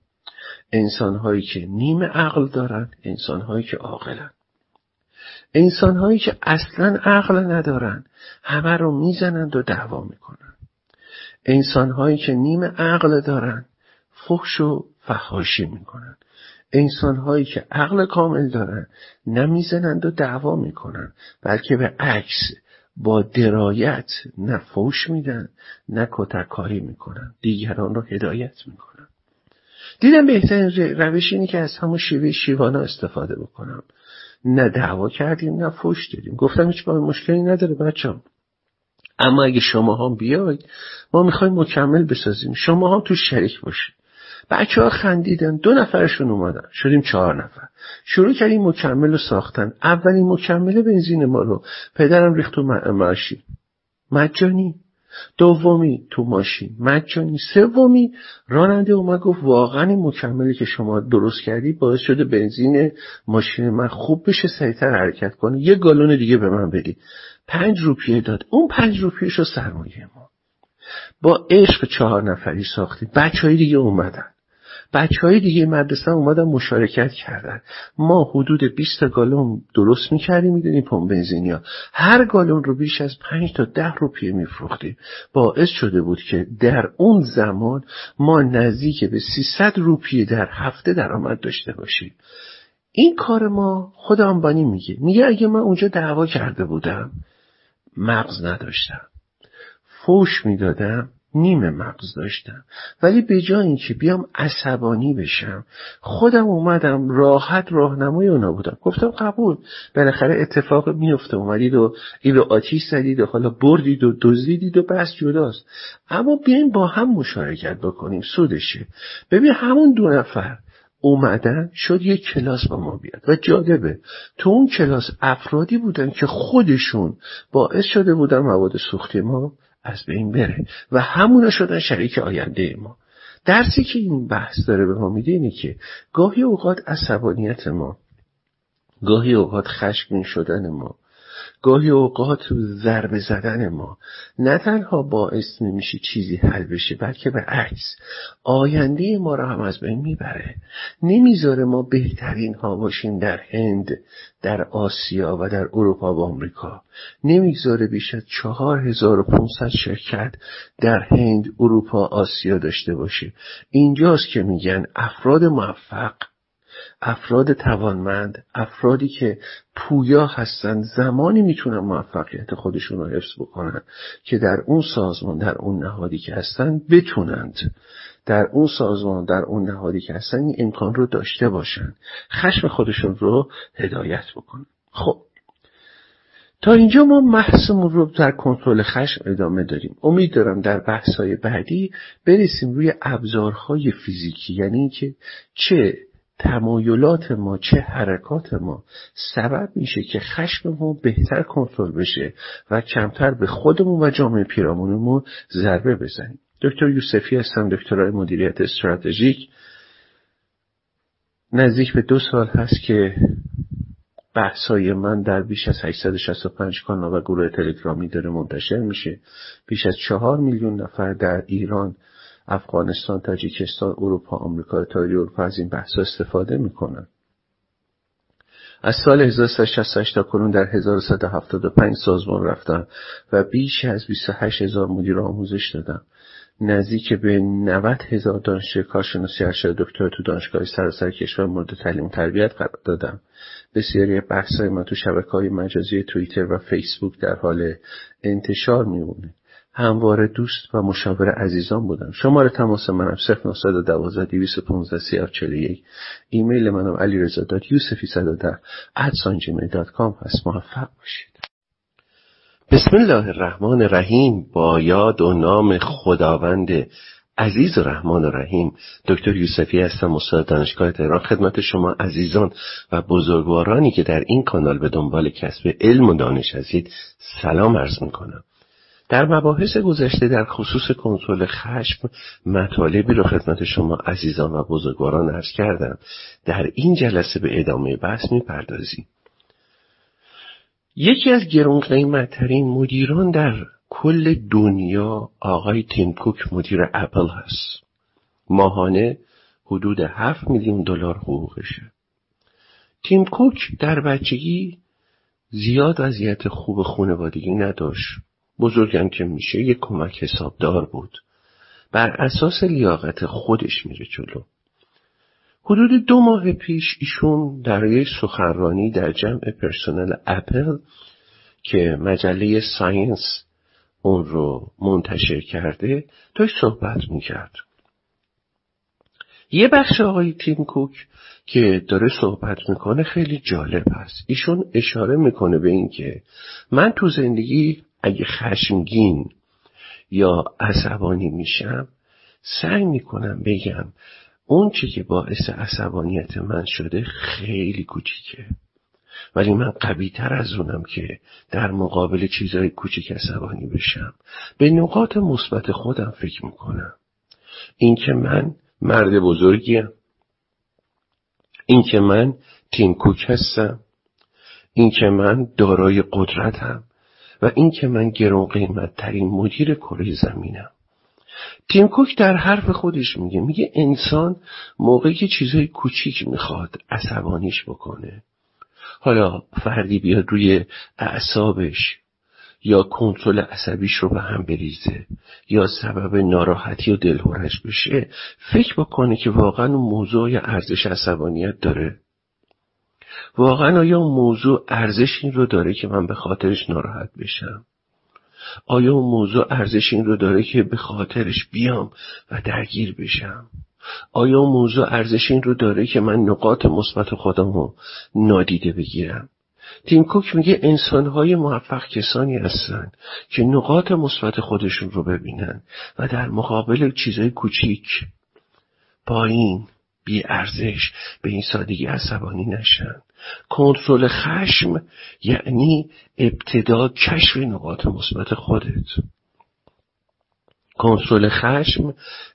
انسان هایی که نیم عقل دارن انسان هایی که عاقلن. انسان هایی که اصلا عقل ندارن همه رو می‌زنند و دعوا می‌کنن انسان هایی که نیم عقل دارن فحش و فحاشی می‌کنن انسان هایی که عقل کامل دارن نمی‌زنند و دعوا می‌کنن بلکه به عکس با درایت نه فوش میدن نه کتککاری می‌کنن دیگران رو هدایت می‌کنن. دیدم بهترین روش اینه که از همون شیوه شیوانا استفاده بکنم. نه دعوا کردیم نه فوش دادیم. گفتم هیچ مشکلی نداره بچم اما اگه شما هم بیاید ما می‌خوایم مکمل بسازیم. شما هم تو شریک باشید. بچه ها خندیدن. دو نفرشون اومدن. شدیم چهار نفر. شروع کردیم مکمل رو ساختن. اولین مکمل بنزین ما رو پدرم ریخت و معشی مجانی. دومی تو ماشین. مجانی. سومی راننده اومد گفت واقعا این مکملی که شما درست کردی باعث شده بنزین ماشین من خوب بشه سریعتر حرکت کنه یه گالون دیگه به من بدی پنج روپیه داد. اون پنج روپیه شو سرمایه ما. با عشق چهار نفری ساختیم. بچه های دیگه اومدن. بچه های دیگه مدرسه اومدن مشارکت کردن. ما حدود 20 گالون درست می‌کردیم می‌دونیم پمپ بنزینیا هر گالون رو بیش از 5 تا 10 روپیه میفروختیم. باعث شده بود که در اون زمان ما نزدیک به 300 روپیه در هفته درآمد داشته باشیم. این کار ما خود آنبانی میگه. میگه اگه من اونجا دعوا کرده بودم مغز نداشتم. فوش می‌دادم. نیمه مغز داشتم. ولی به جای اینکه بیام عصبانی بشم خودم اومدم راحت راهنمای اونا بودم. گفتم قبول. بالاخره اتفاق میفته اومدید و این رو آتیش زدید و حالا بردید و دزدیدید و بس جداست. اما بیایم با هم مشارکت بکنیم. سودشه. ببین همون دو نفر اومدن شد یک کلاس با ما بیاد. و جالبه. تو اون کلاس افرادی بودن که خودشون باعث شده بودن مواد سوختی ما از بین بره. و همونا شدن شریک آینده ما. درسی که این بحث داره به ما میده اینه که گاهی اوقات عصبانیت ما گاهی اوقات خشمگین شدن ما گاهی اوقات ضربه زدن ما نه تنها باعث نمیشه چیزی حل بشه بلکه به عکس آینده ما را هم از بین می‌بره. نمی‌ذاره ما بهترین ها باشیم در هند در آسیا و در اروپا و آمریکا. نمی‌گذاره بیش از چهار هزار و پونصد شرکت در هند اروپا آسیا داشته باشه. اینجاست که میگن افراد موفق افراد توانمند افرادی که پویا هستند زمانی می‌تونن موفقیت خودشون رو حفظ بکنن که در اون سازمان در اون نهادی که هستند بتونند. در اون سازمان در اون نهادی که هستن این امکان رو داشته باشن. خشم خودشون رو هدایت بکنن. خب. تا اینجا ما محصمون رو در کنترل خشم ادامه داریم. امید دارم در بحث‌های بعدی برسیم روی ابزارهای فیزیکی. یعنی اینکه چه تمایلات ما چه حرکات ما سبب میشه که خشم ما بهتر کنترل بشه و کمتر به خودمون و جامعه پیرامونمون ضربه بزنیم. دکتر یوسفی هستم دکترای مدیریت استراتژیک. نزدیک به دو سال هست که بحثای من در بیش از 865 کانال و گروه تلگرامی داره منتشر میشه. بیش از چهار میلیون نفر در ایران افغانستان تاجیکستان اروپا آمریکا تایلی اروپا از این بحث استفاده می‌کنن. از سال 1368 تا کنون در 1175 سازمان رفتم و بیش از 28 هزار مدیر آموزش دادم نزدیک به 90 هزار دانشجوی کارشناسی ارشد دکتر تو دانشگاه سراسر کشور مورد تعلیم تربیت قرار دادم بسیاری بحث های من تو شبکه های مجازی توییتر و فیسبوک در حال انتشار میمونه. همواره دوست و مشاور عزیزان بودم. شماره تماس منم 0912 215 3041 ایمیل منم علی رزا داد یوسفی 110 کام هست. موفق باشید. بسم الله الرحمن الرحیم. با یاد و نام خداوند عزیز و رحمان و رحیم دکتر یوسفی هستم استاد دانشگاه تهران. خدمت شما عزیزان و بزرگوارانی که در این کانال به دنبال کسب علم و دانش هستید. سلام عرض می‌کنم. در مباحث گذشته در خصوص کنترل خشم مطالبی رو خدمت شما عزیزان و بزرگواران عرض کردم. در این جلسه به ادامه بحث می‌پردازیم. یکی از گرون قیمتترین مدیران در کل دنیا آقای تیم کوک مدیر اپل هست. ماهانه حدود 7 میلیون دلار حقوقشه. تیم کوک در بچگی زیاد وضعیت خوب خانوادگی نداشت. بزرگم که میشه یک کمک حسابدار بود. بر اساس لیاقت خودش میره جلو. حدود دو ماه پیش ایشون در یک سخنرانی در جمع پرسنل اپل که مجله ساینس اون رو منتشر کرده داشت صحبت می‌کرد. یه بخش آقای تیم کوک که داره صحبت می‌کنه خیلی جالب هست. ایشون اشاره می‌کنه به اینکه من تو زندگی اگه خشمگین یا عصبانی میشم سعی می‌کنم بگم اون چی که باعث عصبانیت من شده خیلی کوچیکه. ولی من قوی تر از اونم که در مقابل چیزهای کوچک عصبانی بشم. به نقاط مثبت خودم فکر می‌کنم. اینکه من مرد بزرگیم. اینکه من تیم کوک هستم. اینکه من دارای قدرتم. و اینکه من گرون قیمت ترین مدیر کره زمینم. تیم کوک در حرف خودش میگه میگه انسان موقعی که چیزای کوچیک می‌خواد عصبانیش بکنه. حالا فردی بیاد روی اعصابش یا کنترل عصبیش رو به هم بریزه یا سبب ناراحتی و دلهورش بشه فکر بکنه که واقعا اون موضوع ارزش عصبانیت داره. واقعا آیا اون موضوع ارزش این رو داره که من به خاطرش ناراحت بشم؟ آیا اون موضوع ارزش این رو داره که به خاطرش بیام و درگیر بشم؟ آیا اون موضوع ارزش این رو داره که من نقاط مثبت خودم رو نادیده بگیرم؟ تیم کوک میگه انسانهای موفق کسانی هستن که نقاط مثبت خودشون رو ببینن و در مقابل چیزهای کوچیک پایین بی ارزش به این سادگی عصبانی نشن. کنترل خشم یعنی ابتدا کشف نقاط مثبت خودت. کنترل خشم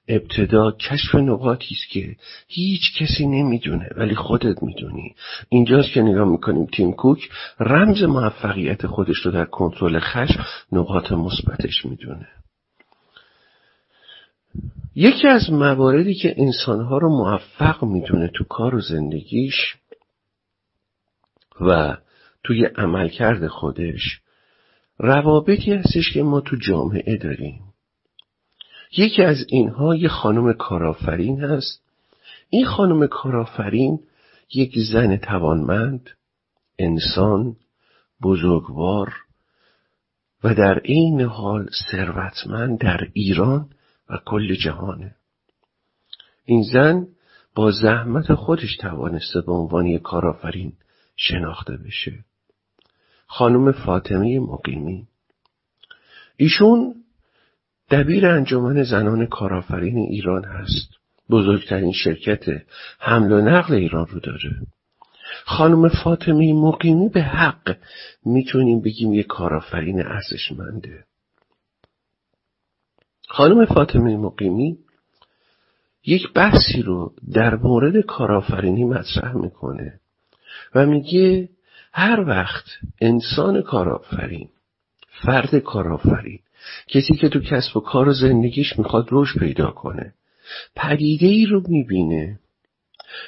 ابتدا کشف نقاطی است که هیچ کسی نمی‌دونه ولی خودت می‌دونی. اینجاست که نگاه می‌کنیم تیم کوک رمز موفقیت خودش رو در کنترل خشم نقاط مثبتش می‌دونه. یکی از مواردی که انسانها رو موفق می‌دونه تو کار و زندگیش و توی عملکرد خودش روابطی هستش که ما تو جامعه داریم. یکی از اینها یه خانم کارآفرین هست. این خانم کارآفرین یک زن توانمند انسان بزرگوار و در این حال ثروتمند در ایران و کل جهانه. این زن با زحمت خودش توانسته به عنوان یک کارآفرین شناخته بشه. خانم فاطمه مقیمی. ایشون دبیر انجمن زنان کارآفرین ایران هست. بزرگترین شرکت حمل و نقل ایران رو داره. خانم فاطمه مقیمی به حق می‌تونیم بگیم یه کارآفرین ارزشمنده. خانم فاطمه مقیمی یک بحثی رو در مورد کارآفرینی مطرح می‌کنه. و میگه هر وقت انسان کارآفرین فرد کارآفرین کسی که تو کسب و کار و زندگیش می‌خواد رشد پیدا کنه پدیده ای رو می‌بینه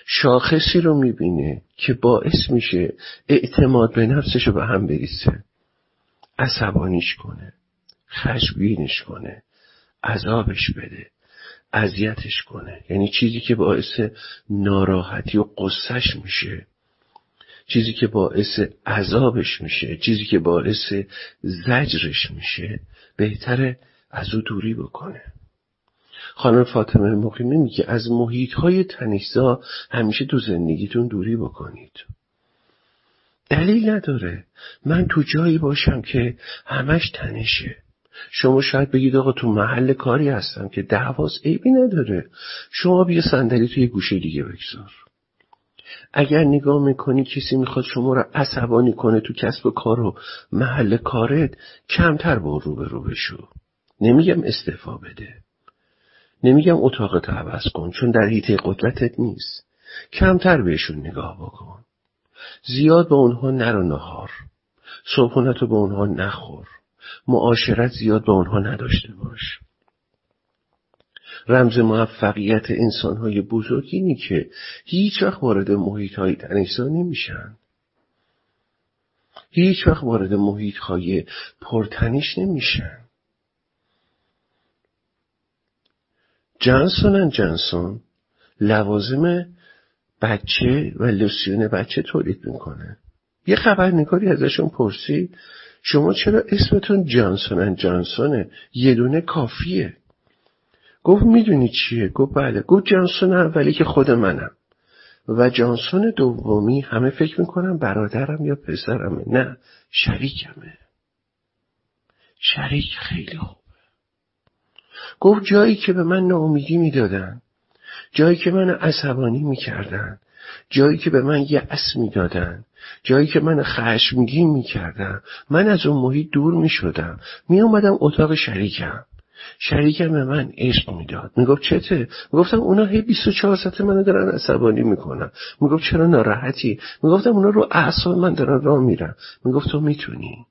شاخصی رو می‌بینه که باعث میشه اعتماد به نفسش رو به هم بریسه عصبانیش کنه خشبینش کنه عذابش بده اذیتش کنه. یعنی چیزی که باعث ناراحتی و قصهش میشه. چیزی که باعث عذابش میشه چیزی که باعث زجرش میشه بهتره از او دوری بکنه. خانم فاطمه مقیمی میگه از محیط های تنیسا همیشه تو زندگیتون دوری بکنید. دلیل نداره. من تو جایی باشم که همش تنشه. شما شاید بگید آقا تو محل کاری هستم که دعواز عیبی نداره. شما بیا صندلی توی گوشه دیگه بگذار. اگر نگاه می‌کنی کسی می‌خواد شما رو عصبانی کنه تو کسب و کار و محل کارت کمتر با رو به رو بشو. نمیگم استعفا بده. نمیگم اتاقت عوض کن چون در حیطه قدرتت نیست. کمتر بهشون نگاه بکن. زیاد به اونها نرو نهار. صبحونت رو به اونها نخور. معاشرت زیاد به اونها نداشته باش. رمز موفقیت انسانهای بزرگ اینی که هیچ وقت وارد محیط های تنیسا نمیشن. هیچ وقت وارد محیط های پرتنش نمیشن. جانسون جانسون لوازم بچه و لوسیون بچه تولید می‌کنه. یه خبرنگاری ازشون پرسید شما چرا اسمتون جانسون جانسونه؟ یه دونه کافیه. گفت می‌دونی چیه؟ گفت بله. گفت جانسون اولی که خود منم. و جانسون دومی همه فکر می‌کنم برادرم یا پسرمه. نه شریکمه. شریک خیلی خوبه. گفت جایی که به من ناامیدی می‌دادن جایی که من عصبانی می‌کردن جایی که به من یأس می‌دادن جایی که من خشمگین می‌کردم من از اون محیط دور می‌شدم. میومدم اتاق شریکم. شریکم به من عشق می‌داد. می‌گفت چته؟ می‌گفتم اونا هی 24 ساعت منو دارن عصبانی می‌کنن. می‌گفت چرا ناراحتی؟ می‌گفتم اونا رو اعصاب من دارن راه میرن. می‌گفت تو می‌تونی.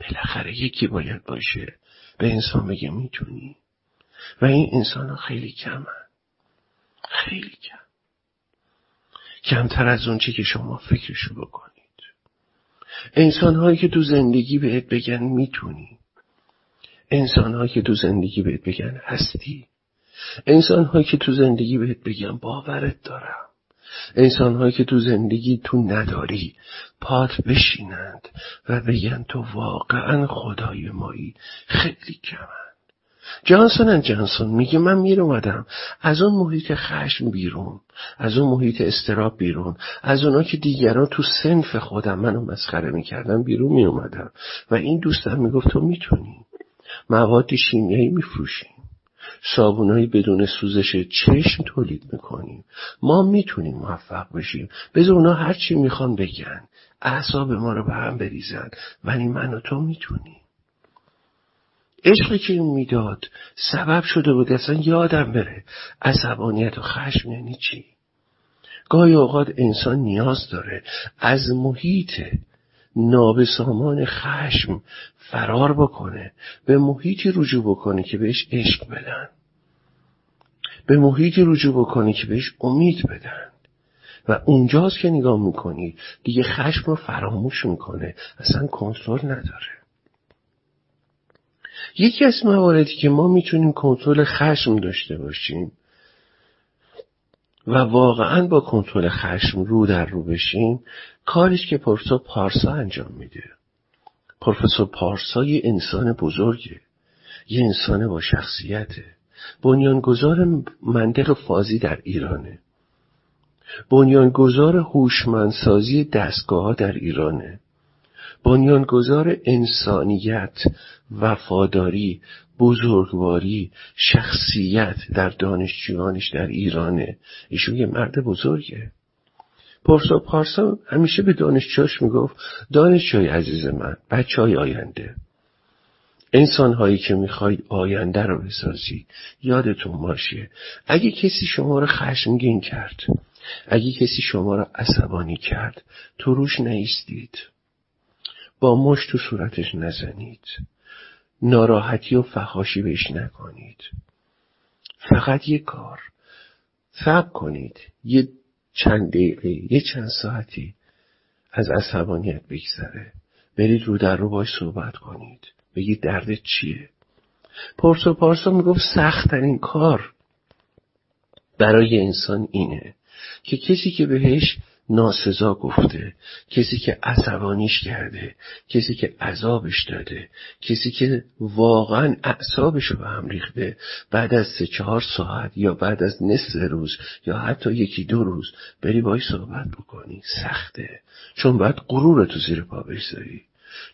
بالاخره یکی باید باشه. به انسان بگه می‌تونی. و این انسان ها خیلی کمن. خیلی کم. کمتر از اون چی که شما فکرشو بکنید. انسان هایی که تو زندگی بهت بگن می‌تونی. انسان که تو زندگی بهت بگن هستی. انسان هایی که تو زندگی بهت بگن باورت دارم. انسان هایی که تو زندگی تو نداری پات بشینند و بگن تو واقعا خدای مایی. خیلی کمن. جانسون جانسون میگه من میر اومدم از اون محیط خشم بیرون از اون محیط استراب بیرون از اونا که دیگران تو سنف خودم منو مسخره می‌کردن بیرون میومدم و این دوستم می‌گفت تو می‌تونی. مواد شیمیایی میفروشیم. صابونایی بدون سوزش چشم تولید می‌کنیم. ما می‌تونیم موفق بشیم. بذار اونا هرچی می‌خوان بگن. اعصاب ما رو به هم بریزن. ولی من و تو می‌تونیم. عشقی که این می‌داد سبب شده بود. اصلا یادم بره. عصبانیت و خشم یعنی چی؟ گاهی اوقات انسان نیاز داره. از محیط نابسامان خشم فرار بکنه به محیطی رجوع بکنه که بهش عشق بدن. به محیطی رجوع بکنه که بهش امید بدن. و اونجاست که نگاه می‌کنی دیگه خشم رو فراموش می‌کنه. اصلا کنترل نداره. یکی از مواردی که ما می‌تونیم کنترل خشم داشته باشیم و واقعا با کنترل خشم رو در رو بشیم کاریش که پروفسور پارسا انجام میده. پروفسور پارسا یه انسان بزرگه یه انسان با شخصیته. بنیانگذار منطق فازی در ایرانه. بنیانگذار هوشمندسازی دستگاه در ایرانه. بنیانگذار انسانیت وفاداری بزرگواری شخصیت در دانشجویانش در ایرانه. ایشون یه مرد بزرگه. پرسا پارسا همیشه به دانشجوش می‌گفت دانشجوی عزیز من بچه های آینده انسان هایی که می‌خواید آینده رو بسازی یادتون باشه اگه کسی شما رو خشمگین کرد اگه کسی شما رو عصبانی کرد تو روش نیستید. با مش تو صورتش نزنید. ناراحتی و فخاشی بهش نکنید. فقط یه کار. صبر کنید. یه چند دقیقه یه چند ساعتی از عصبانیت بگذره. برید رو در رو باش صحبت کنید. بگید درد چیه؟ پرسو پارسا می‌گفت سختترین کار برای انسان اینه که کسی که بهش ناسزا گفته کسی که عصبانیش کرده کسی که عذابش داده کسی که واقعا اعصابش رو به هم ریخته بعد از سه چهار ساعت یا بعد از نصف روز یا حتی یکی دو روز بری باید صحبت بکنی. سخته. چون باید غرور تو زیر پا بذاری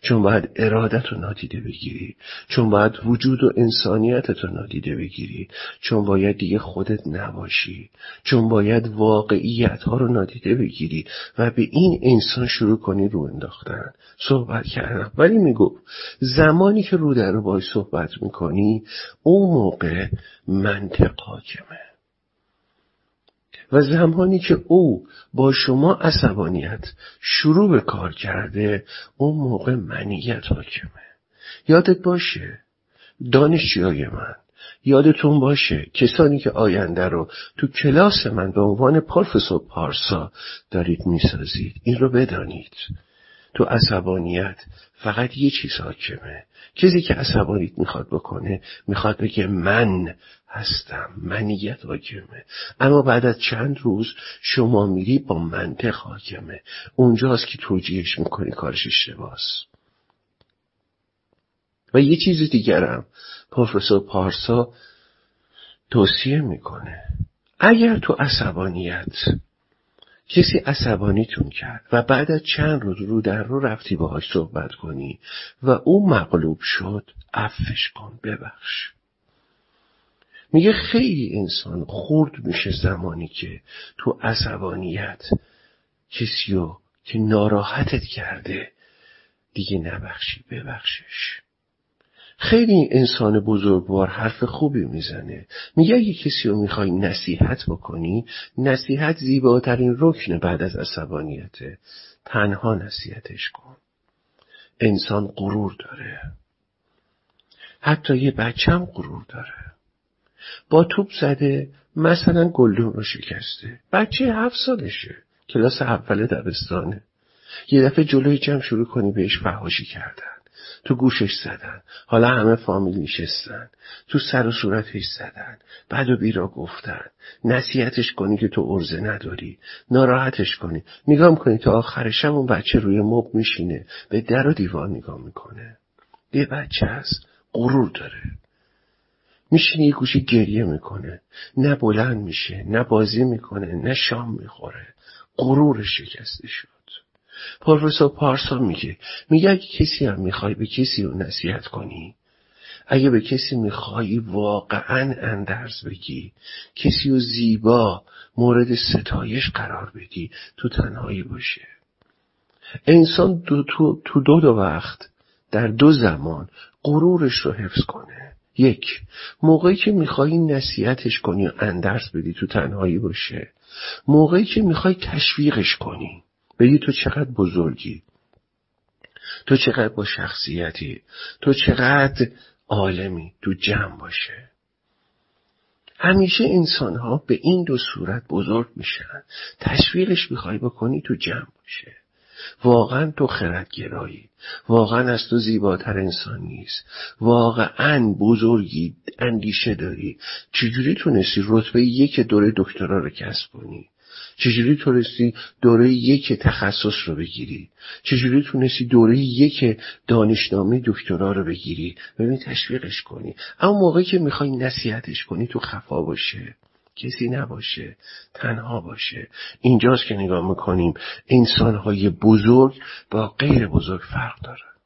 چون باید ارادت رو نادیده بگیری چون باید وجود و انسانیتت رو نادیده بگیری چون باید دیگه خودت نباشی چون باید واقعیت ها رو نادیده بگیری و به این انسان شروع کنی رو انداختن. صحبت کردن ولی می‌گفت زمانی که رو در رو باید صحبت می‌کنی اون موقع منطق حاکمه. و زمانی که او با شما عصبانیت شروع به کار کرده اون موقع منیت حاکمه. یادت باشه؟ دانشجوی من. یادتون باشه؟ کسانی که آینده رو تو کلاس من به عنوان پروفسور پارسا دارید می‌سازید. این رو بدانید. تو عصبانیت فقط یه چیز حاکمه. کسی که عصبانیت می‌خواد بکنه می‌خواد بگه من هستم منیت حاکمه. اما بعد از چند روز شما میری با منطق حاکمه. اونجاست که توجیهش می‌کنی کارش اشتباس. و یه چیز دیگرم پروفسور پارسا توصیه می‌کنه. اگر تو عصبانیت کسی عصبانیتون کرد و بعد از چند روز رو در رو رفتی باهاش صحبت کنی و او مغلوب شد عفش کن ببخش. میگه خیلی انسان خورد میشه زمانی که تو عصبانیت کسیو که ناراحتت کرده دیگه نبخشی ببخشش. خیلی انسان بزرگوار حرف خوبی می‌زنه. میگه اگه کسی رو می‌خوای نصیحت بکنی نصیحت زیباترین رکن بعد از عصبانیته. تنها نصیحتش کن. انسان غرور داره. حتی یه بچه هم غرور داره. با توپ زده مثلا گلدون رو شکسته. بچه هفت سالشه. کلاس اول دبستانه. یه دفعه جلوی جمع شروع کنی بهش فهاشی کردن. تو گوشش زدن. حالا همه فامیل نشستن. تو سر و صورتش زدن. بعد و بیرا گفتن. نصیحتش کنی که تو ارزه نداری. ناراحتش کنی. نگاه کنی تا آخرش اون بچه روی مب میشینه. به در و دیوار نگاه می‌کنه. یه بچه هست غرور داره. میشینه یه گوشی گریه می‌کنه. نه بلند میشه نه بازی می‌کنه نه شام می‌خوره. غرور شکسته شد پروفسور پارسا میگه میگه اگه کسی هم می‌خوای به کسی رو نصیحت کنی اگه به کسی می‌خوای واقعا اندرز بگی کسی رو زیبا مورد ستایش قرار بدی تو تنهایی باشه. انسان دو تو, تو دو دو وقت در دو زمان غرورش رو حفظ کنه. یک موقعی که می‌خوای نصیحتش کنی و اندرز بدی تو تنهایی باشه. موقعی که می‌خوای تشویقش کنی. بگی تو چقدر بزرگی. تو چقدر با شخصیتی. تو چقدر عالمی. تو جمع باشه. همیشه انسان ها به این دو صورت بزرگ میشن. تشویقش می‌خوای بکنی تو جمع باشه. واقعا تو خردگرایی. واقعا از تو زیباتر انسان نیست. واقعا بزرگی اندیشه داری. چجوری تونستی رتبه یک دوره دکترا رو کسب کنی؟ چجوری تونستی دوره یک تخصص رو بگیری؟ چجوری تونستی دوره یک دانشنامه دکترا رو بگیری؟ ببین تشویقش کنی. اما موقعی که می‌خوای نصیحتش کنی تو خفا باشه کسی نباشه تنها باشه. اینجاست که نگاه می‌کنیم انسانهای بزرگ با غیر بزرگ فرق داره.